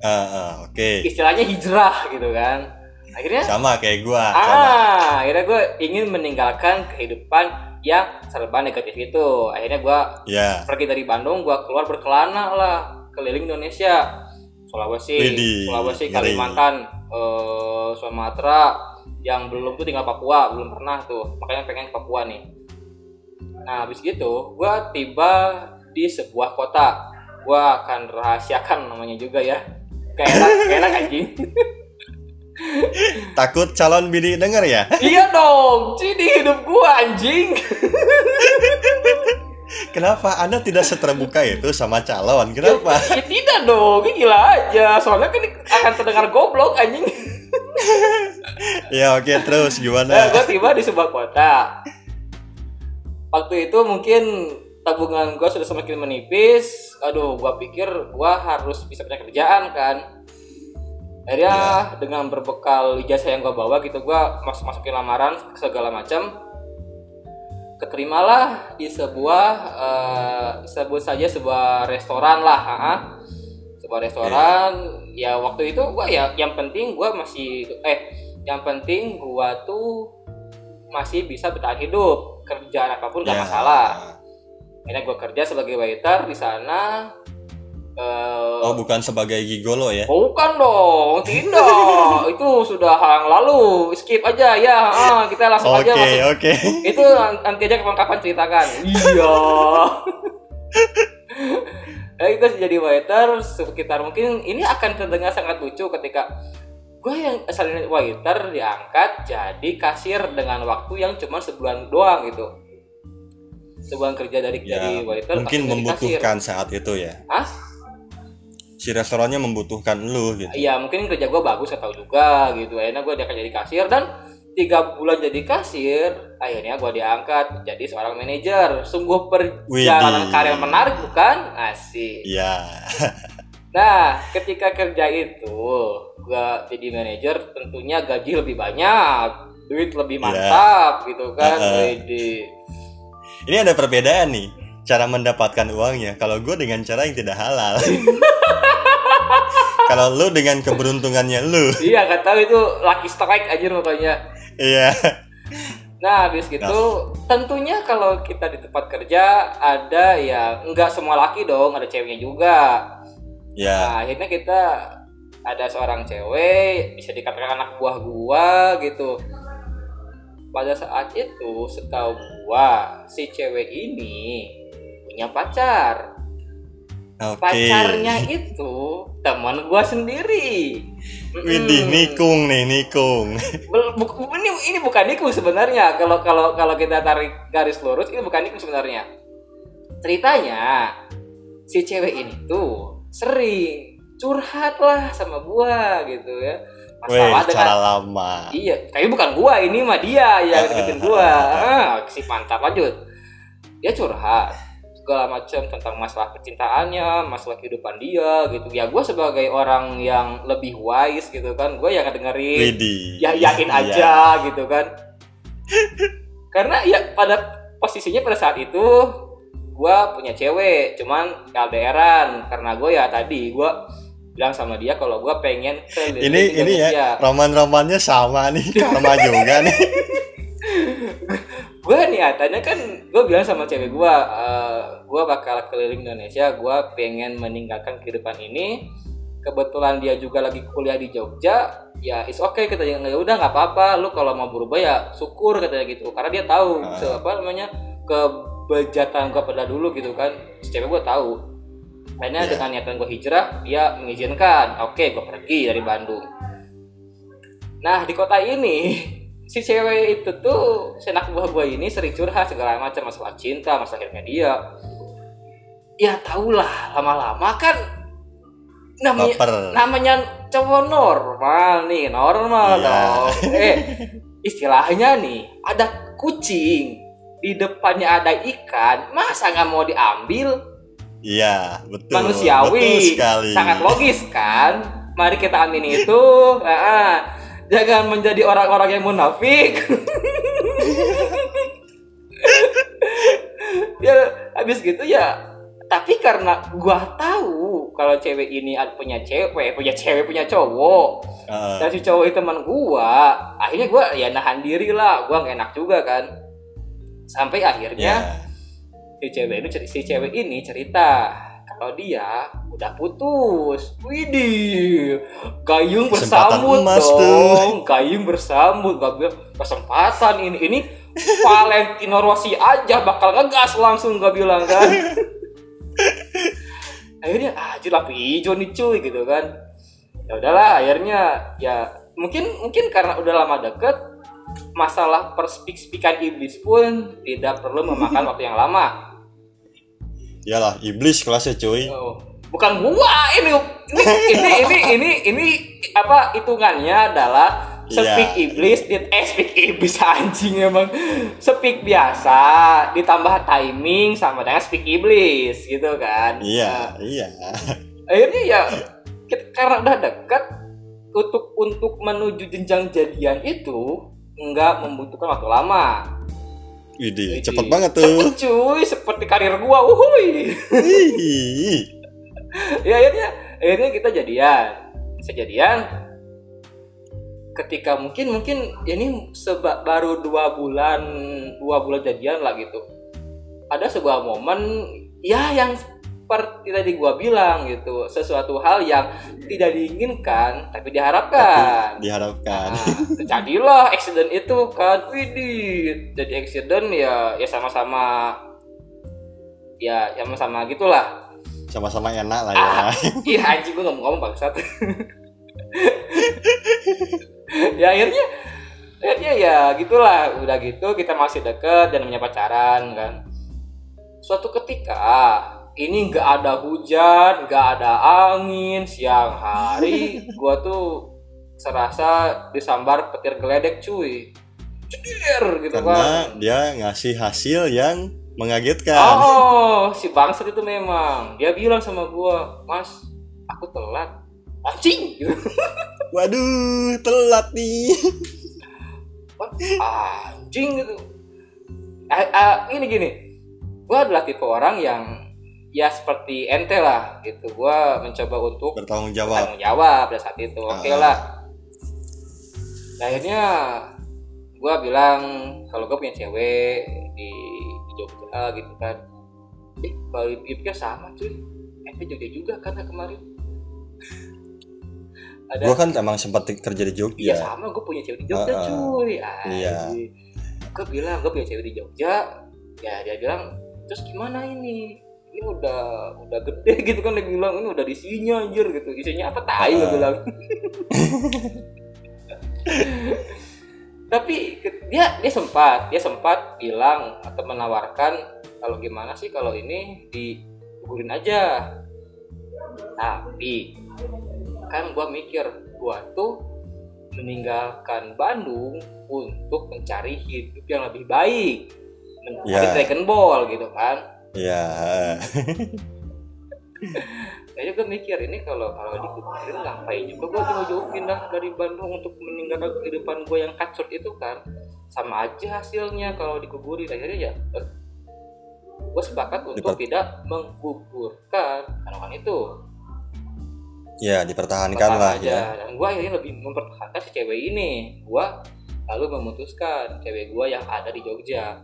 Ah, ah, oke. Istilahnya hijrah gitu kan. Akhirnya sama kayak gua sama. ah akhirnya gue ingin meninggalkan kehidupan yang serba negatif itu. Akhirnya gue ya. pergi dari Bandung gue keluar berkelana lah keliling Indonesia. Sulawesi Widih, Sulawesi. Kalimantan eh, Sumatera yang belum tuh tinggal Papua belum pernah tuh. Makanya pengen ke Papua nih. Nah habis gitu gue tiba di sebuah kota. Gue akan rahasiakan namanya juga ya. Kayak enak kayak enak anjing. [laughs] Takut calon bini denger ya? Iya dong, jadi hidup gua anjing. [laughs] kenapa anda tidak seterbuka itu sama calon kenapa Ya, tidak dong, ini gila aja. Soalnya kan akan terdengar goblok anjing. ya oke terus Nah, gimana gua tiba di sebuah kota. Waktu itu mungkin tabungan gua sudah semakin menipis. Aduh, gua pikir gua harus bisa punya kerjaan kan. Akhirnya dengan berbekal ijazah yang gua bawa gitu, gua masuk masukin lamaran segala macam. Keterimalah di sebuah eh, sebut saja sebuah restoran lah, ha? sebuah restoran. Ya waktu itu gua ya yang penting gua masih eh yang penting gua tuh masih bisa bertahan hidup kerjaan apa pun gak Ya. masalah akhirnya gue kerja sebagai waiter di sana eh, Oh, bukan sebagai gigolo ya? bukan dong tidak [laughs] itu sudah hal yang lalu skip aja ya ah, kita langsung Oke, aja masuk oke. itu nanti aja kapan-kapan ceritakan [laughs] iya [laughs] nah, kita jadi waiter sekitar mungkin ini akan terdengar sangat lucu ketika gue yang asalnya waiter diangkat jadi kasir dengan waktu yang cuma sebulan doang gitu sebulan kerja dari Ya, dari waiter mungkin membutuhkan saat itu ya. Hah? Si restorannya membutuhkan lu gitu. Iya mungkin kerja gue bagus atau juga gitu akhirnya gue diangkat jadi kasir dan tiga bulan jadi kasir akhirnya gue diangkat jadi seorang manajer sungguh perjalanan Widih. karir menarik bukan asik Iya. [laughs] nah ketika kerja itu gue jadi manajer tentunya gaji lebih banyak duit lebih Iya. mantap gitu kan Uh-uh. Widih. Ini ada perbedaan nih. Cara mendapatkan uangnya. Kalau gue dengan cara yang tidak halal. [laughs] Kalau lu dengan keberuntungannya lu. iya gak tahu itu lucky strike aja pokoknya Iya. Nah, habis gitu, tentunya kalau kita di tempat kerja ada ya nggak semua laki dong, ada ceweknya juga. Ya. Nah, akhirnya kita ada seorang cewek, bisa dikatakan anak buah gua gitu. Pada saat itu, setahu gua, si cewek ini punya pacar. Oke. Pacarnya itu teman gua sendiri. Widih, Mm-mm. nikung nih, nikung. Ini ini bukan nikung sebenarnya kalau kalau kalau kita tarik garis lurus ini bukan nikung sebenarnya ceritanya si cewek ini tuh sering curhat lah sama gua gitu ya Weh, masalah dengan cara lama. iya tapi bukan gua ini mah dia yang deketin gua [laughs] ah, si mantap lanjut dia curhat segala macam tentang masalah percintaannya masalah kehidupan dia gitu ya gua sebagai orang yang lebih wise gitu kan gua yang dengerin Widih. ya yakin Iya. aja gitu kan [laughs] karena ya pada posisinya pada saat itu gua punya cewek cuman LDRan karena gue ya tadi gua bilang sama dia kalau gua pengen ke Ini ini ya, roman-romannya sama nih, sama juga nih. [laughs] gue niatannya kan gue bilang sama cewek gue eh gue bakal keliling Indonesia gue pengen meninggalkan kehidupan ini. Kebetulan dia juga lagi kuliah di Jogja ya is okay kata dia. Ya udah nggak apa-apa lu kalau mau berubah ya syukur katanya gitu. Karena dia tahu Ah. se- apa namanya kebejatan gue pada dulu gitu kan. Cewek gue tahu. Akhirnya Iya. dengan niatan gue hijrah dia mengizinkan oke gue pergi dari Bandung. Nah di kota ini si cewek itu tuh senak buah gue ini sering curhat segala macam masalah cinta masalah hidupnya dia ya tau lah lama-lama kan namanya Baper. namanya cowok normal nih normal Iya. dong eh istilahnya nih ada kucing di depannya ada ikan masa nggak mau diambil Iya, betul. manusiawi Betul sekali. sangat logis kan mari kita amin itu [laughs] Ah, jangan menjadi orang-orang yang munafik ya habis gitu ya tapi karena gua tahu kalau cewek ini punya cewek punya cewek punya cowok Heeh. dan si cowok itu teman gua akhirnya gua ya nahan diri lah gua nggak enak juga kan sampai akhirnya ya. si cewek ini si cewek ini cerita kalau dia udah putus. Widih, gayung bersambut emas dong. Gayung bersambut, kesempatan ini ini Valentino Rossi aja bakal ngegas langsung gak bilang kan. [laughs] akhirnya ah lampu hijau nih cuy gitu kan. Ya udahlah akhirnya ya mungkin mungkin karena udah lama deket masalah perspik-spikan iblis pun tidak perlu memakan [laughs] waktu yang lama. Iyalah, iblis kelasnya cuy. Oh, bukan gua ini ini ini ini ini, ini apa hitungannya adalah speak Iya. iblis di eh speak iblis [laughs] anjing emang speak biasa ditambah timing sama dengan speak iblis gitu kan Iya, iya. akhirnya ya kita, karena udah dekat untuk untuk menuju jenjang jadian itu nggak membutuhkan waktu lama Widih, cepet banget tuh. cepet cuy seperti karir gua Ih, ya akhirnya akhirnya kita jadian. Bisa jadian. Ketika mungkin mungkin ya ini seba, baru dua bulan dua bulan jadian lah gitu. Ada sebuah momen ya yang seperti tadi gua bilang gitu sesuatu hal yang tidak diinginkan tapi diharapkan. Diharapkan. Nah, terjadilah accident itu kan widih jadi accident ya ya sama-sama ya sama-sama gitulah. Sama-sama enak lah Ah. ya iya anjing gue gak mau ngomong bangsat. Ya akhirnya akhirnya ya gitulah udah gitu kita masih deket dan punya pacaran kan. Suatu ketika ini nggak ada hujan nggak ada angin siang hari [laughs] gua tuh serasa disambar petir geledek cuy cedir gitu karena kan dia ngasih hasil yang mengagetkan Oh, si bangsat itu memang. Dia bilang sama gua, "Mas, aku telat." Anjing. Gitu. [laughs] waduh telat nih Anjing gitu. Ah, ah, ini gini. Gua adalah tipe orang yang ya seperti ente lah gitu. Gua mencoba untuk bertanggung jawab bertanggung jawab pada saat itu. Oke Ah. lah. Nah, akhirnya gua bilang kalau gua punya cewek di, di Jogja gitu kan. Eh, kalau dipikir sama cuy. Ente Jogja juga karena kemarin. [laughs] Ada gue kan emang sempat kerja di Iya Jogja sama, gue punya cewek di Jogja Ah, ah. cuy. Iya. Gue bilang gue punya cewek di Jogja. Ya dia bilang terus gimana ini? Ini udah udah gede [laughs] gitu kan dia bilang ini udah isinya anjir gitu. Isinya apa tai Ah. bilang. [laughs] Tapi dia dia sempat dia sempat bilang atau menawarkan kalau gimana sih kalau ini digugurin aja. Tapi kan gua mikir gua tuh meninggalkan Bandung untuk mencari hidup yang lebih baik mencari Ya. Dragon Ball gitu kan ya. Saya juga mikir ini kalau kalau dikuburin ngapain juga gua jauh-jauh pindah dari Bandung untuk meninggalkan kehidupan gua yang kacur itu kan. Sama aja hasilnya kalau dikuburin. Akhirnya ya eh, gue sepakat untuk Diper- tidak menggugurkan kandungan itu. Ya dipertahankan lah aja. ya. Dan gue akhirnya lebih mempertahankan si cewek ini. Gue lalu memutuskan cewek gue yang ada di Jogja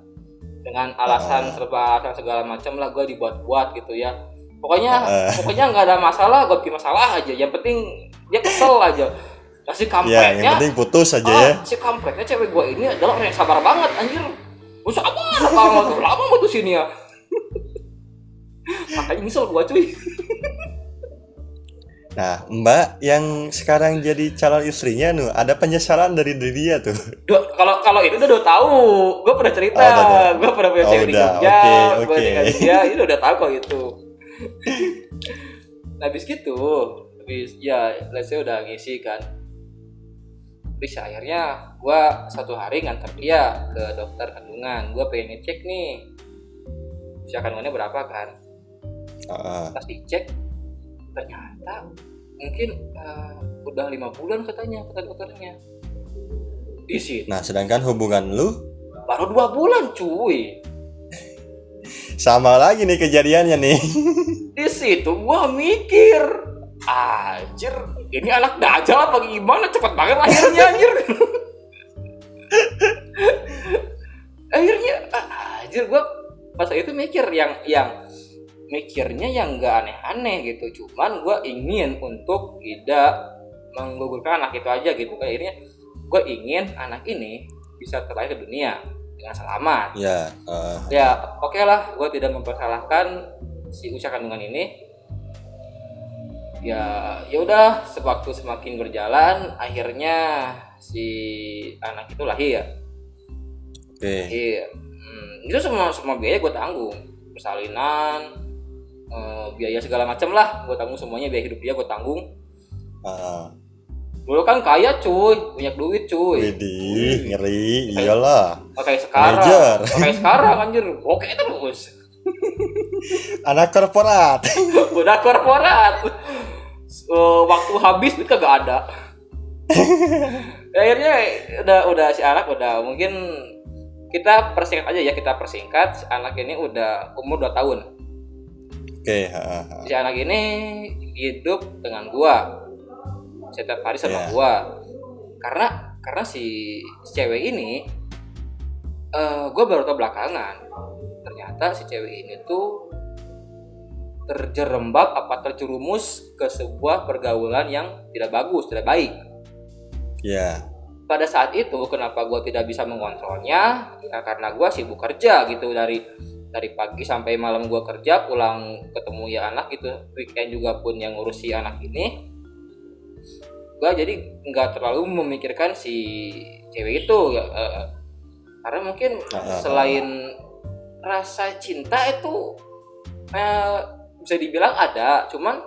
dengan alasan Ah. serba alasan segala macam lah gue dibuat-buat gitu ya. Pokoknya Ah. [laughs] pokoknya nggak ada masalah gue bikin masalah aja. Yang penting dia kesel aja. Nah, si ya yang kampretnya penting putus aja ah, ya. si kampretnya cewek gue ini adalah orang yang sabar banget anjir. Gue sabar banget lama mutusin ya [laughs] makanya nyesel gue cuy nah mbak yang sekarang jadi calon istrinya nu ada penyesalan dari diri dia tuh kalau kalau itu udah, udah tahu, gue pernah cerita, Oh, udah, udah. gue pernah punya Oh, cewek di. Jogja, gue tinggal di dia, itu udah tahu kok itu. nah, [laughs] habis gitu, habis ya, let's say udah ngisi kan. Terus akhirnya gue satu hari nganter dia ke dokter kandungan, gue pengen ngecek nih usia kandungannya berapa kan. Ah, Pas dicek, ternyata mungkin eh, udah lima bulan katanya kata dokternya. Di situ. Nah sedangkan hubungan lu? Baru dua bulan cuy. Sama lagi nih kejadiannya nih. [laughs] Di situ gua mikir anjir ini anak dajal apa gimana? Cepet banget lahirnya anjir. [laughs] Akhirnya ah, anjir gua pas itu mikir yang yang mikirnya yang nggak aneh-aneh gitu. Cuman gua ingin untuk tidak menggugurkan anak itu aja gitu. Akhirnya gue ingin anak ini bisa terlahir ke dunia dengan selamat. Ya ah, ya oke lah gue tidak mempersalahkan si usia kandungan ini. Ya ya udah sewaktu semakin berjalan akhirnya si anak itu lahir. Oke. Iya. Hmm, itu semua semua biaya gue tanggung. Persalinan eh, biaya segala macam lah. Gue tanggung semuanya biaya hidup dia gue tanggung. Dulu kan kaya cuy. Banyak duit cuy. Widih ngeri. Iyalah. Kayak sekarang. Kayak sekarang anjir. Oke terus [laughs] anak korporat. [laughs] Udah korporat. Eh, waktu habis duit kagak ada. [laughs] Akhirnya udah udah si anak udah mungkin kita persingkat aja ya. Kita persingkat si anak ini udah umur 2 tahun oke ah. si anak ini hidup dengan gua. Setiap hari sama Iya. gua. Karena karena si, si cewek ini eh gua baru tau belakangan ternyata si cewek ini tuh terjerembab apa terjerumus ke sebuah pergaulan yang tidak bagus tidak baik. Ya pada saat itu kenapa gue tidak bisa mengontrolnya? Ya karena gue sibuk kerja gitu dari dari pagi sampai malam gue kerja pulang ketemu ya anak gitu. Weekend juga pun yang ngurusi anak ini. Gue jadi nggak terlalu memikirkan si cewek itu ya, eh, karena mungkin Ah, ah, ah. selain rasa cinta itu eh, bisa dibilang ada cuman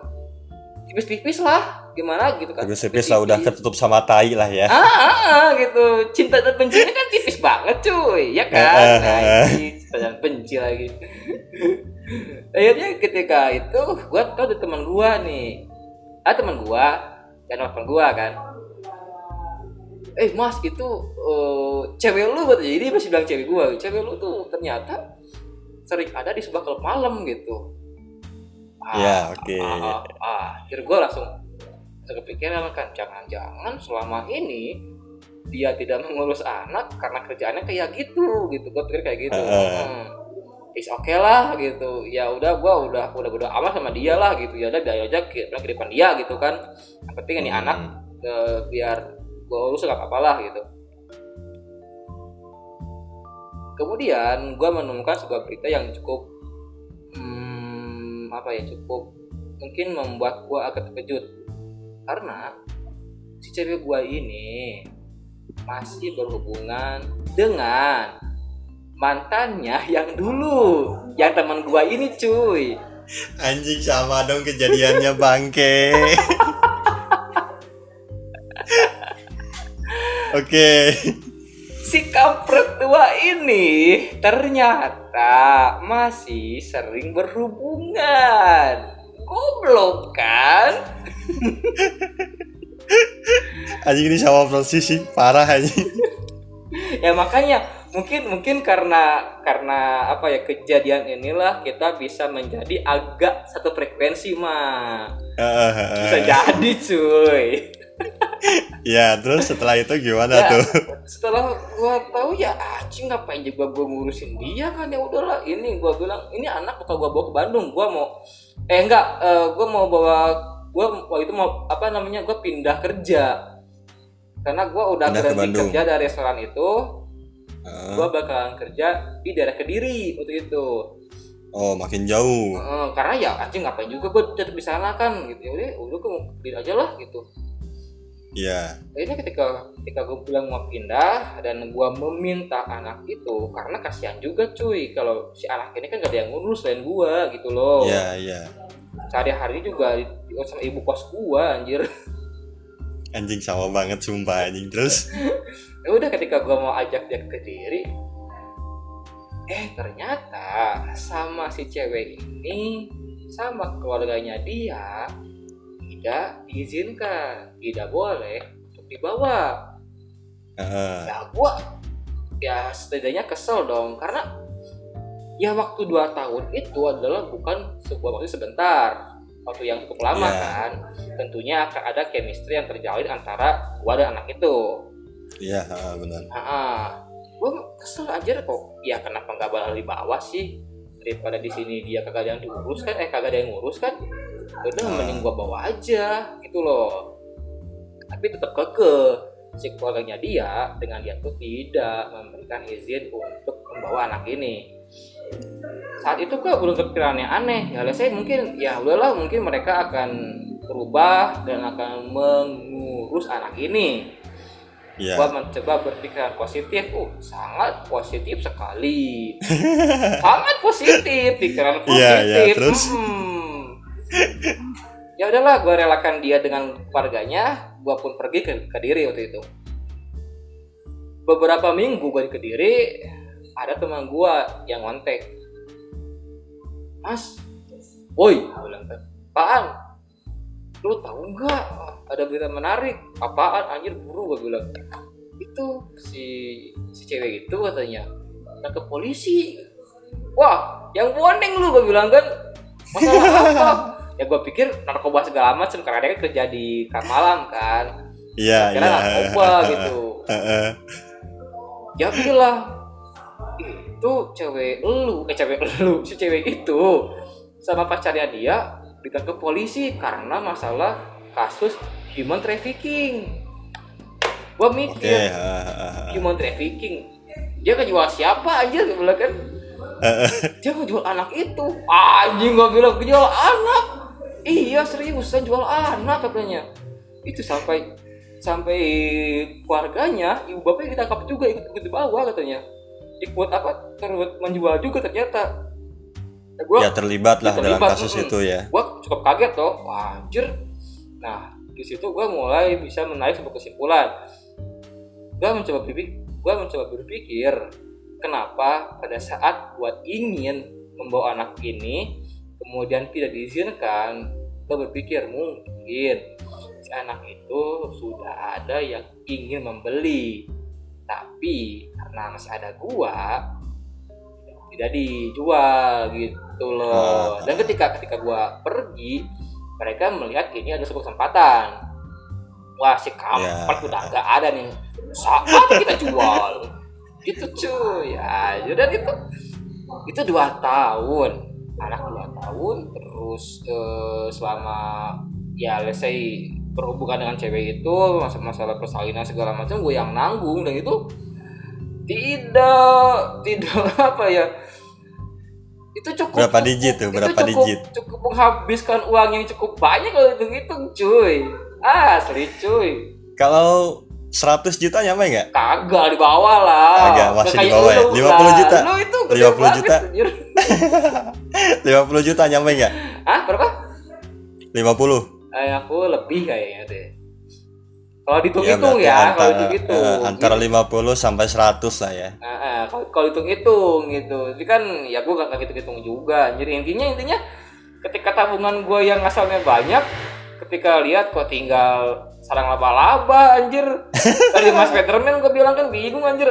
tipis-tipis lah gimana gitu kan. Tipis-tipis lah udah ketutup sama tai lah ya. Ah, ah, ah, gitu. Cinta dan bencinya kan tipis banget cuy. Ya kan? Ah, ah, nah, ah. ini cinta dan benci lagi. Akhirnya ketika itu gua tau ada teman gua nih. Ah teman gua. Dan teman gua kan. Eh mas itu eh, cewek lu buat jadi masih bilang cewek gua. Cewek lu tuh ternyata sering ada di sebuah klub malam gitu. Ya, oke. ah, ah, ah. akhirnya gua langsung kepikiran kan jangan-jangan selama ini dia tidak mengurus anak karena kerjaannya kayak gitu gitu. Gue pikir kayak gitu. Heeh. hmm. is oke lah gitu. Ya udah gua udah udah udah amat sama dia lah gitu. Ya udah biar aja ke, ke depan dia gitu kan. Yang penting ini Hmm. anak eh, biar gua urus gak apa-apa lah gitu. Kemudian gua menemukan sebuah berita yang cukup hmm, apa ya cukup mungkin membuat gua agak terkejut karena si cewek gua ini masih berhubungan dengan mantannya yang dulu yang teman gua ini cuy. Anjing sama dong kejadiannya bangke. [laughs] Oke. Si kampret tua ini ternyata masih sering berhubungan goblok kan? Anjing ini sama persis sih. Parah anjing. Ya makanya mungkin mungkin karena karena apa ya kejadian inilah kita bisa menjadi agak satu frekuensi mah bisa jadi cuy ya terus setelah itu gimana Ya. tuh? setelah gua tahu ya anjing ngapain juga gua ngurusin dia kan? Ya udahlah ini gua bilang ini anak bakal gua bawa ke Bandung. Gua mau eh enggak eh, gua mau bawa gua waktu itu mau apa namanya gua pindah kerja. Karena gua udah Pindah berhenti kerja dari restoran itu Heeh. gua bakalan kerja di daerah Kediri waktu itu. Oh makin jauh. Heeh, karena ya anjing ngapain juga gua tetap di sana kan? Gitu ya udah udah gua mau aja lah gitu ya Akhirnya ketika ketika gue bilang mau pindah dan gue meminta anak itu karena kasihan juga cuy kalau si anak ini kan gak ada yang ngurus selain gue gitu loh. ya ya Sehari-hari juga di- diurus sama ibu kos gue anjir. [laughs] anjing sama banget sumpah anjing terus [laughs] ya udah ketika gue mau ajak dia ke Kediri, eh ternyata sama si cewek ini sama keluarganya dia tidak diizinkan, tidak boleh untuk dibawa. Heeh. ya gua ya setidaknya kesel dong. Karena ya waktu dua tahun itu adalah bukan sebuah waktu sebentar. Waktu yang cukup lama Iya. kan? Tentunya akan ada chemistry yang terjalin antara gua dan anak itu. Iya heeh, benar. Ah gua kesel aja kok. Ya kenapa nggak bakal dibawa sih? Daripada di sini dia kagak ada yang diurus kan? Eh kagak ada yang ngurus kan udah Ah. mending gua bawa aja gitu loh. Tapi tetap keke si keluarganya dia dengan dia tuh tidak memberikan izin untuk membawa anak ini. Saat itu kok belum kepikiran yang aneh. Ya saya mungkin ya udahlah mungkin mereka akan berubah dan akan mengurus anak ini. Iya. Gua mencoba berpikiran positif uh sangat positif sekali. [laughs] Sangat positif pikiran positif Iya, iya, terus? Hmm. Ya udahlah gua relakan dia dengan keluarganya gua pun pergi ke kediri waktu itu. Beberapa minggu gua di kediri ada teman gua yang ngontek. Mas woi bilang kan apaan? Lu tahu nggak ada berita menarik? Apaan? Anjir buru gue bilang. Itu si si cewek itu katanya ke polisi. Wah yang boneng lu gue bilang kan. Masalah apa ya gue pikir narkoba segala macam karena dia kan kerja di Kamalam kan. Iya iya. narkoba gitu. [laughs] Heeh. ya bilang itu cewek lu eh cewek lu si cewek itu sama pacarnya dia ditangkap polisi karena masalah kasus human trafficking. Gua oke mikir ha, ha, ha. human trafficking dia kejual siapa aja gue bilang kan. Dia ngejual anak itu. Anjing gua bilang jual anak iya seriusan jual anak katanya. Itu sampai sampai keluarganya ibu bapaknya ditangkap juga ikut ikut di bawah katanya. Ikut apa turut menjual juga ternyata. Nah, gua ya terlibat lah Ya, dalam terlibat, kasus mm-mm. itu ya. Gua cukup kaget toh. Wah anjir. Nah di situ gua mulai bisa menarik sebuah kesimpulan. Gua mencoba berpikir gua mencoba berpikir kenapa pada saat gua ingin membawa anak ini kemudian tidak diizinkan gua berpikir mungkin si anak itu sudah ada yang ingin membeli. Tapi karena masih ada gua tidak dijual gitu loh. Ah. dan ketika ketika gua pergi mereka melihat ini ada sebuah kesempatan. Wah si kampret Ya. udah nggak ada nih. Saat kita jual. Itu cuy. Ya dan itu itu dua tahun. Anak dua tahun terus eh, selama ya let's say berhubungan dengan cewek itu masalah masalah persalinan segala macam gue yang nanggung dan itu tidak tidak [laughs] apa ya itu cukup Berapa digit tuh? itu Berapa cukup, digit? cukup menghabiskan uang yang cukup banyak kalau hitung hitung cuy asli cuy kalau 100 juta nyampe nggak kagak di bawah lah Kagak, masih di bawah ya? lu 50 lah. juta? lu itu gede 50 banget, juta? anjir. 50 juta nyampe nggak Hah berapa 50 eh, aku lebih kayaknya deh kalau dihitung ya ya kalau dihitung hitung eh, antara 50 sampai 100 lah ya Nah, eh, kalau kalau hitung-hitung gitu. Tapi kan ya gue gak hitung-hitung juga. Jadi intinya intinya ketika tabungan gue yang asalnya banyak, ketika lihat kok tinggal sarang laba-laba anjir. [laughs] Tadi Mas Peterman gue bilang kan bingung anjir.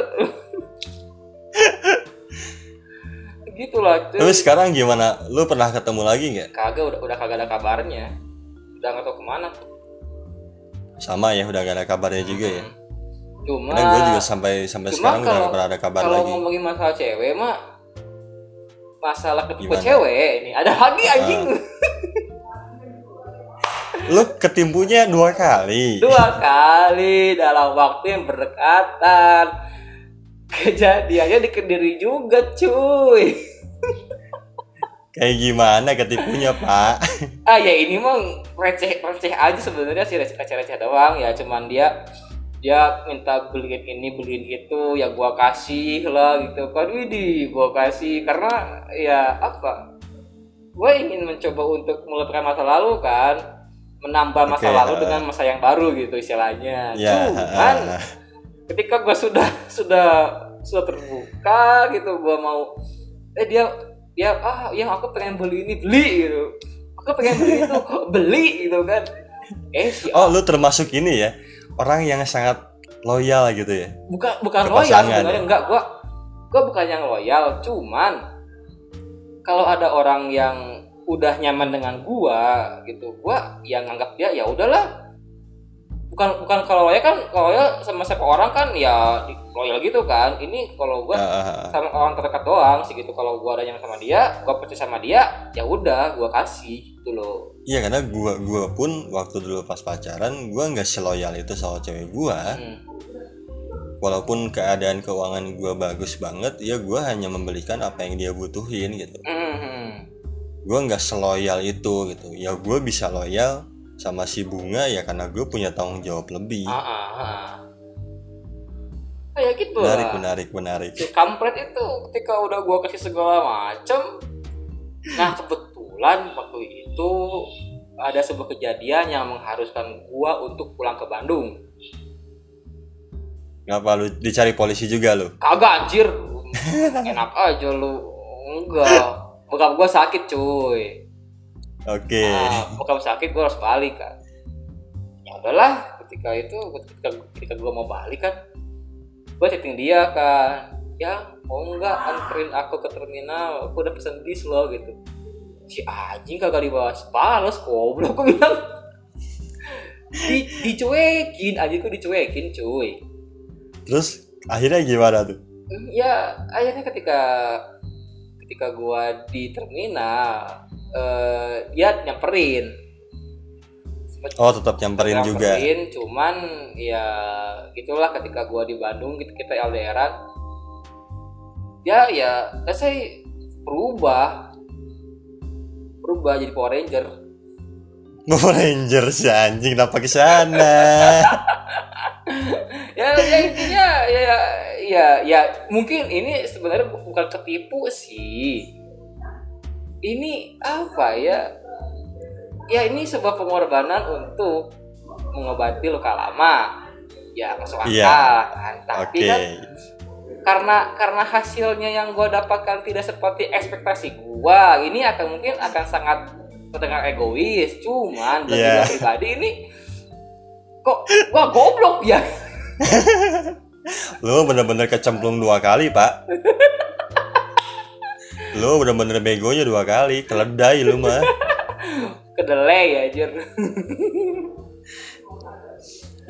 Gitulah. cuy. tapi sekarang gimana lu pernah ketemu lagi nggak Kagak udah udah kagak ada kabarnya. Udah nggak tahu ke mana. sama ya udah gak ada kabarnya juga ya Cuma Karena gue juga sampai sampai cuma sekarang udah kalau- gak pernah ada kabar kalau lagi ngomongin masalah cewek mah masalah Gimana? cewek ini ada lagi anjing [laughs] lu ketimpunya dua kali. Dua kali dalam waktu yang berdekatan. Kejadiannya di kediri juga cuy. Kayak gimana ketipunya pak? Ah ya ini mah receh receh aja sebenarnya sih receh receh, doang. Ya cuman dia dia minta beliin ini beliin itu. Ya gua kasih lah gitu. Kan widih gua kasih? Karena ya apa? Gue ingin mencoba untuk melupakan masa lalu kan menambah masa Oke, lalu uh. dengan masa yang baru gitu istilahnya. Ya cuman ketika gue sudah [laughs] sudah sudah terbuka gitu gue mau eh dia dia ah yang aku pengen beli ini beli gitu. Aku pengen beli itu [laughs] kok beli gitu kan? Eh si oh lu termasuk ini ya orang yang sangat loyal gitu ya? Bukan bukan loyal sebenarnya ya? enggak gua gua bukan yang loyal cuman kalau ada orang yang udah nyaman dengan gua gitu. Gua yang nganggap dia ya udahlah. Bukan bukan kalau loyal kan kalau loyal sama siapa orang kan ya loyal gitu kan. Ini kalau gua Ah, sama orang terdekat doang sih gitu kalau gua ada yang sama dia gua percaya sama dia ya udah gua kasih gitu loh. Iya karena gua gua pun waktu dulu pas pacaran gua nggak seloyal itu sama cewek gua. Hmm. walaupun keadaan keuangan gua bagus banget ya gua hanya membelikan apa yang dia butuhin gitu. Hmm. Gua nggak seloyal itu gitu. Ya gua bisa loyal sama si bunga ya karena gue punya tanggung jawab lebih. Ah, ah, ah. kayak gitu. Menarik lah. menarik menarik. Si kampret itu ketika udah gua kasih segala macem nah kebetulan waktu itu ada sebuah kejadian yang mengharuskan gua untuk pulang ke Bandung. Ngapa lu dicari polisi juga lu? Kagak anjir. Enak aja lu. Enggak bokap gua sakit cuy. Oke. Nah, bokap sakit gua harus balik kan. Ya udahlah ketika itu ketika, ketika gua mau balik kan gua chatting dia kan. Ya mau nggak anterin aku ke terminal? Aku udah pesen bis lo gitu. Si anjing kagak dibawa pales goblok aku bilang. Di dicuekin anjing kok dicuekin cuy. Terus akhirnya gimana tuh? Ya akhirnya ketika ketika gua di terminal eh, dia nyamperin. Sempet Oh tetap nyamperin juga. nyamperin, cuman ya gitulah ketika gua di Bandung gitu kita LDRan ya ya saya berubah. Berubah jadi Power Ranger Power Ranger si anjing kenapa ke sana? [laughs] ya, ya intinya ya ya ya mungkin ini sebenarnya bu- bukan ketipu sih. Ini apa ya? Ya ini sebuah pengorbanan untuk mengobati luka lama. Ya masuk akal. Iya. kan tapi kan karena karena hasilnya yang gue dapatkan tidak seperti ekspektasi gue ini akan mungkin akan sangat terdengar egois cuman bagi gua pribadi ini kok gua goblok ya [laughs] Lu bener-bener kecemplung dua kali pak. [laughs] Lu bener-bener begonya dua kali, keledai lu mah. kedelai ya anjir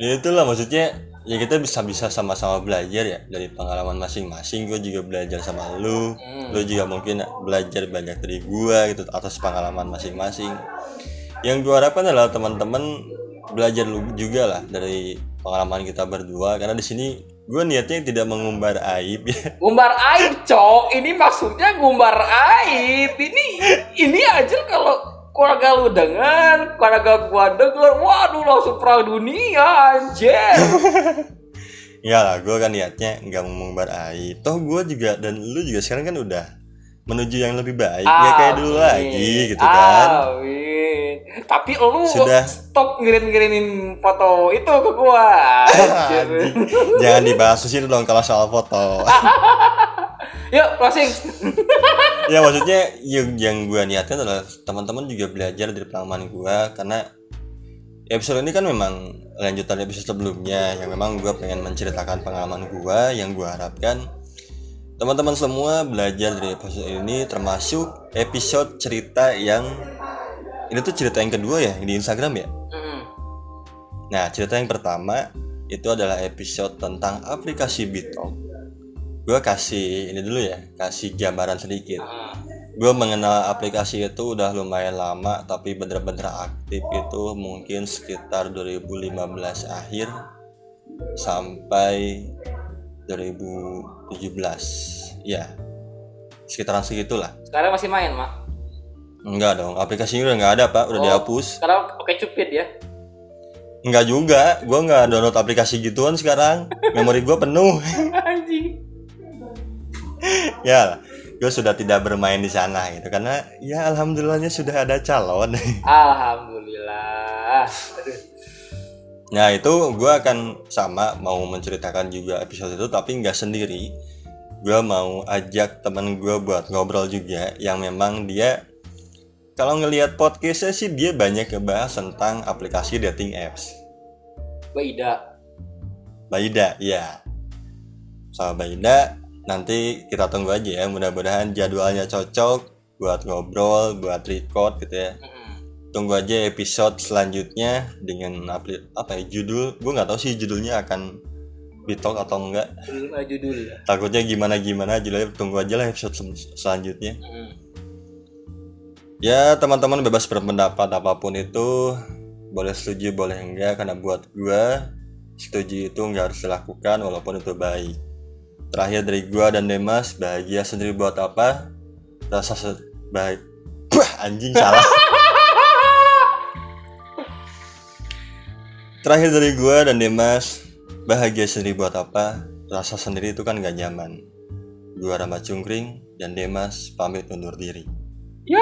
Ya itulah maksudnya ya kita bisa bisa sama-sama belajar ya dari pengalaman masing-masing. Gue juga belajar sama lu, Hmm. lu juga mungkin belajar banyak dari gua gitu atas pengalaman masing-masing. Yang gue harapkan adalah teman-teman belajar lu juga lah dari pengalaman kita berdua karena di sini gue niatnya tidak mengumbar aib ya. [laughs] Gumbar aib, cok. Ini maksudnya gumbar aib. Ini ini aja kalau keluarga lu dengar, keluarga gua denger, waduh langsung perang dunia, anjir. Enggak [laughs] lah, gue kan niatnya nggak mau mengumbar aib. Toh gue juga dan lu juga sekarang kan udah menuju yang lebih baik ya kayak dulu Amin. lagi gitu kan. Amin. Tapi lu Sudah. stop ngirim-ngirimin foto itu ke gua. [laughs] Jangan dibahas di situ dong kalau soal foto. [laughs] Yuk, closing. ya maksudnya yang yang gue niatkan adalah teman-teman juga belajar dari pengalaman gue karena episode ini kan memang lanjutan episode sebelumnya yang memang gue pengen menceritakan pengalaman gue yang gue harapkan teman-teman semua belajar dari episode ini termasuk episode cerita yang ini tuh cerita yang kedua ya yang di Instagram ya? Nah cerita yang pertama itu adalah episode tentang aplikasi Bitalk gue kasih ini dulu ya kasih gambaran sedikit Ah. gue mengenal aplikasi itu udah lumayan lama tapi bener-bener aktif itu mungkin sekitar 2015 akhir sampai 2017 ya sekitaran segitulah Sekarang masih main, Mak. enggak dong aplikasinya udah nggak ada pak udah Oh. dihapus Sekarang pakai cupid ya. enggak juga gue nggak download aplikasi gituan sekarang memori gue penuh [laughs] Anjing. [laughs] ya gue sudah tidak bermain di sana gitu karena ya alhamdulillahnya sudah ada calon [laughs] Alhamdulillah. Aduh. Nah itu gue akan sama mau menceritakan juga episode itu tapi nggak sendiri. Gue mau ajak temen gue buat ngobrol juga yang memang dia kalau ngelihat podcastnya sih dia banyak ngebahas tentang aplikasi dating apps. Baida. Baida, ya. Sama Baida nanti kita tunggu aja ya mudah-mudahan jadwalnya cocok buat ngobrol, buat record gitu ya. Tunggu aja episode selanjutnya dengan apa ya judul. Gue nggak tahu sih judulnya akan bitok atau enggak Judul eh, judul. takutnya gimana gimana judulnya tunggu aja lah episode sel- selanjutnya. Ya teman-teman bebas berpendapat apa pun itu. Boleh setuju boleh enggak karena buat gue setuju itu nggak harus dilakukan walaupun itu baik terakhir dari gue dan Demas bahagia sendiri buat apa rasa se- baik Wah, anjing salah [laughs] Terakhir dari gua dan Demas, bahagia sendiri buat apa? Rasa sendiri itu kan gak nyaman. Gua Rama Cungkring dan Demas pamit undur diri. Ya.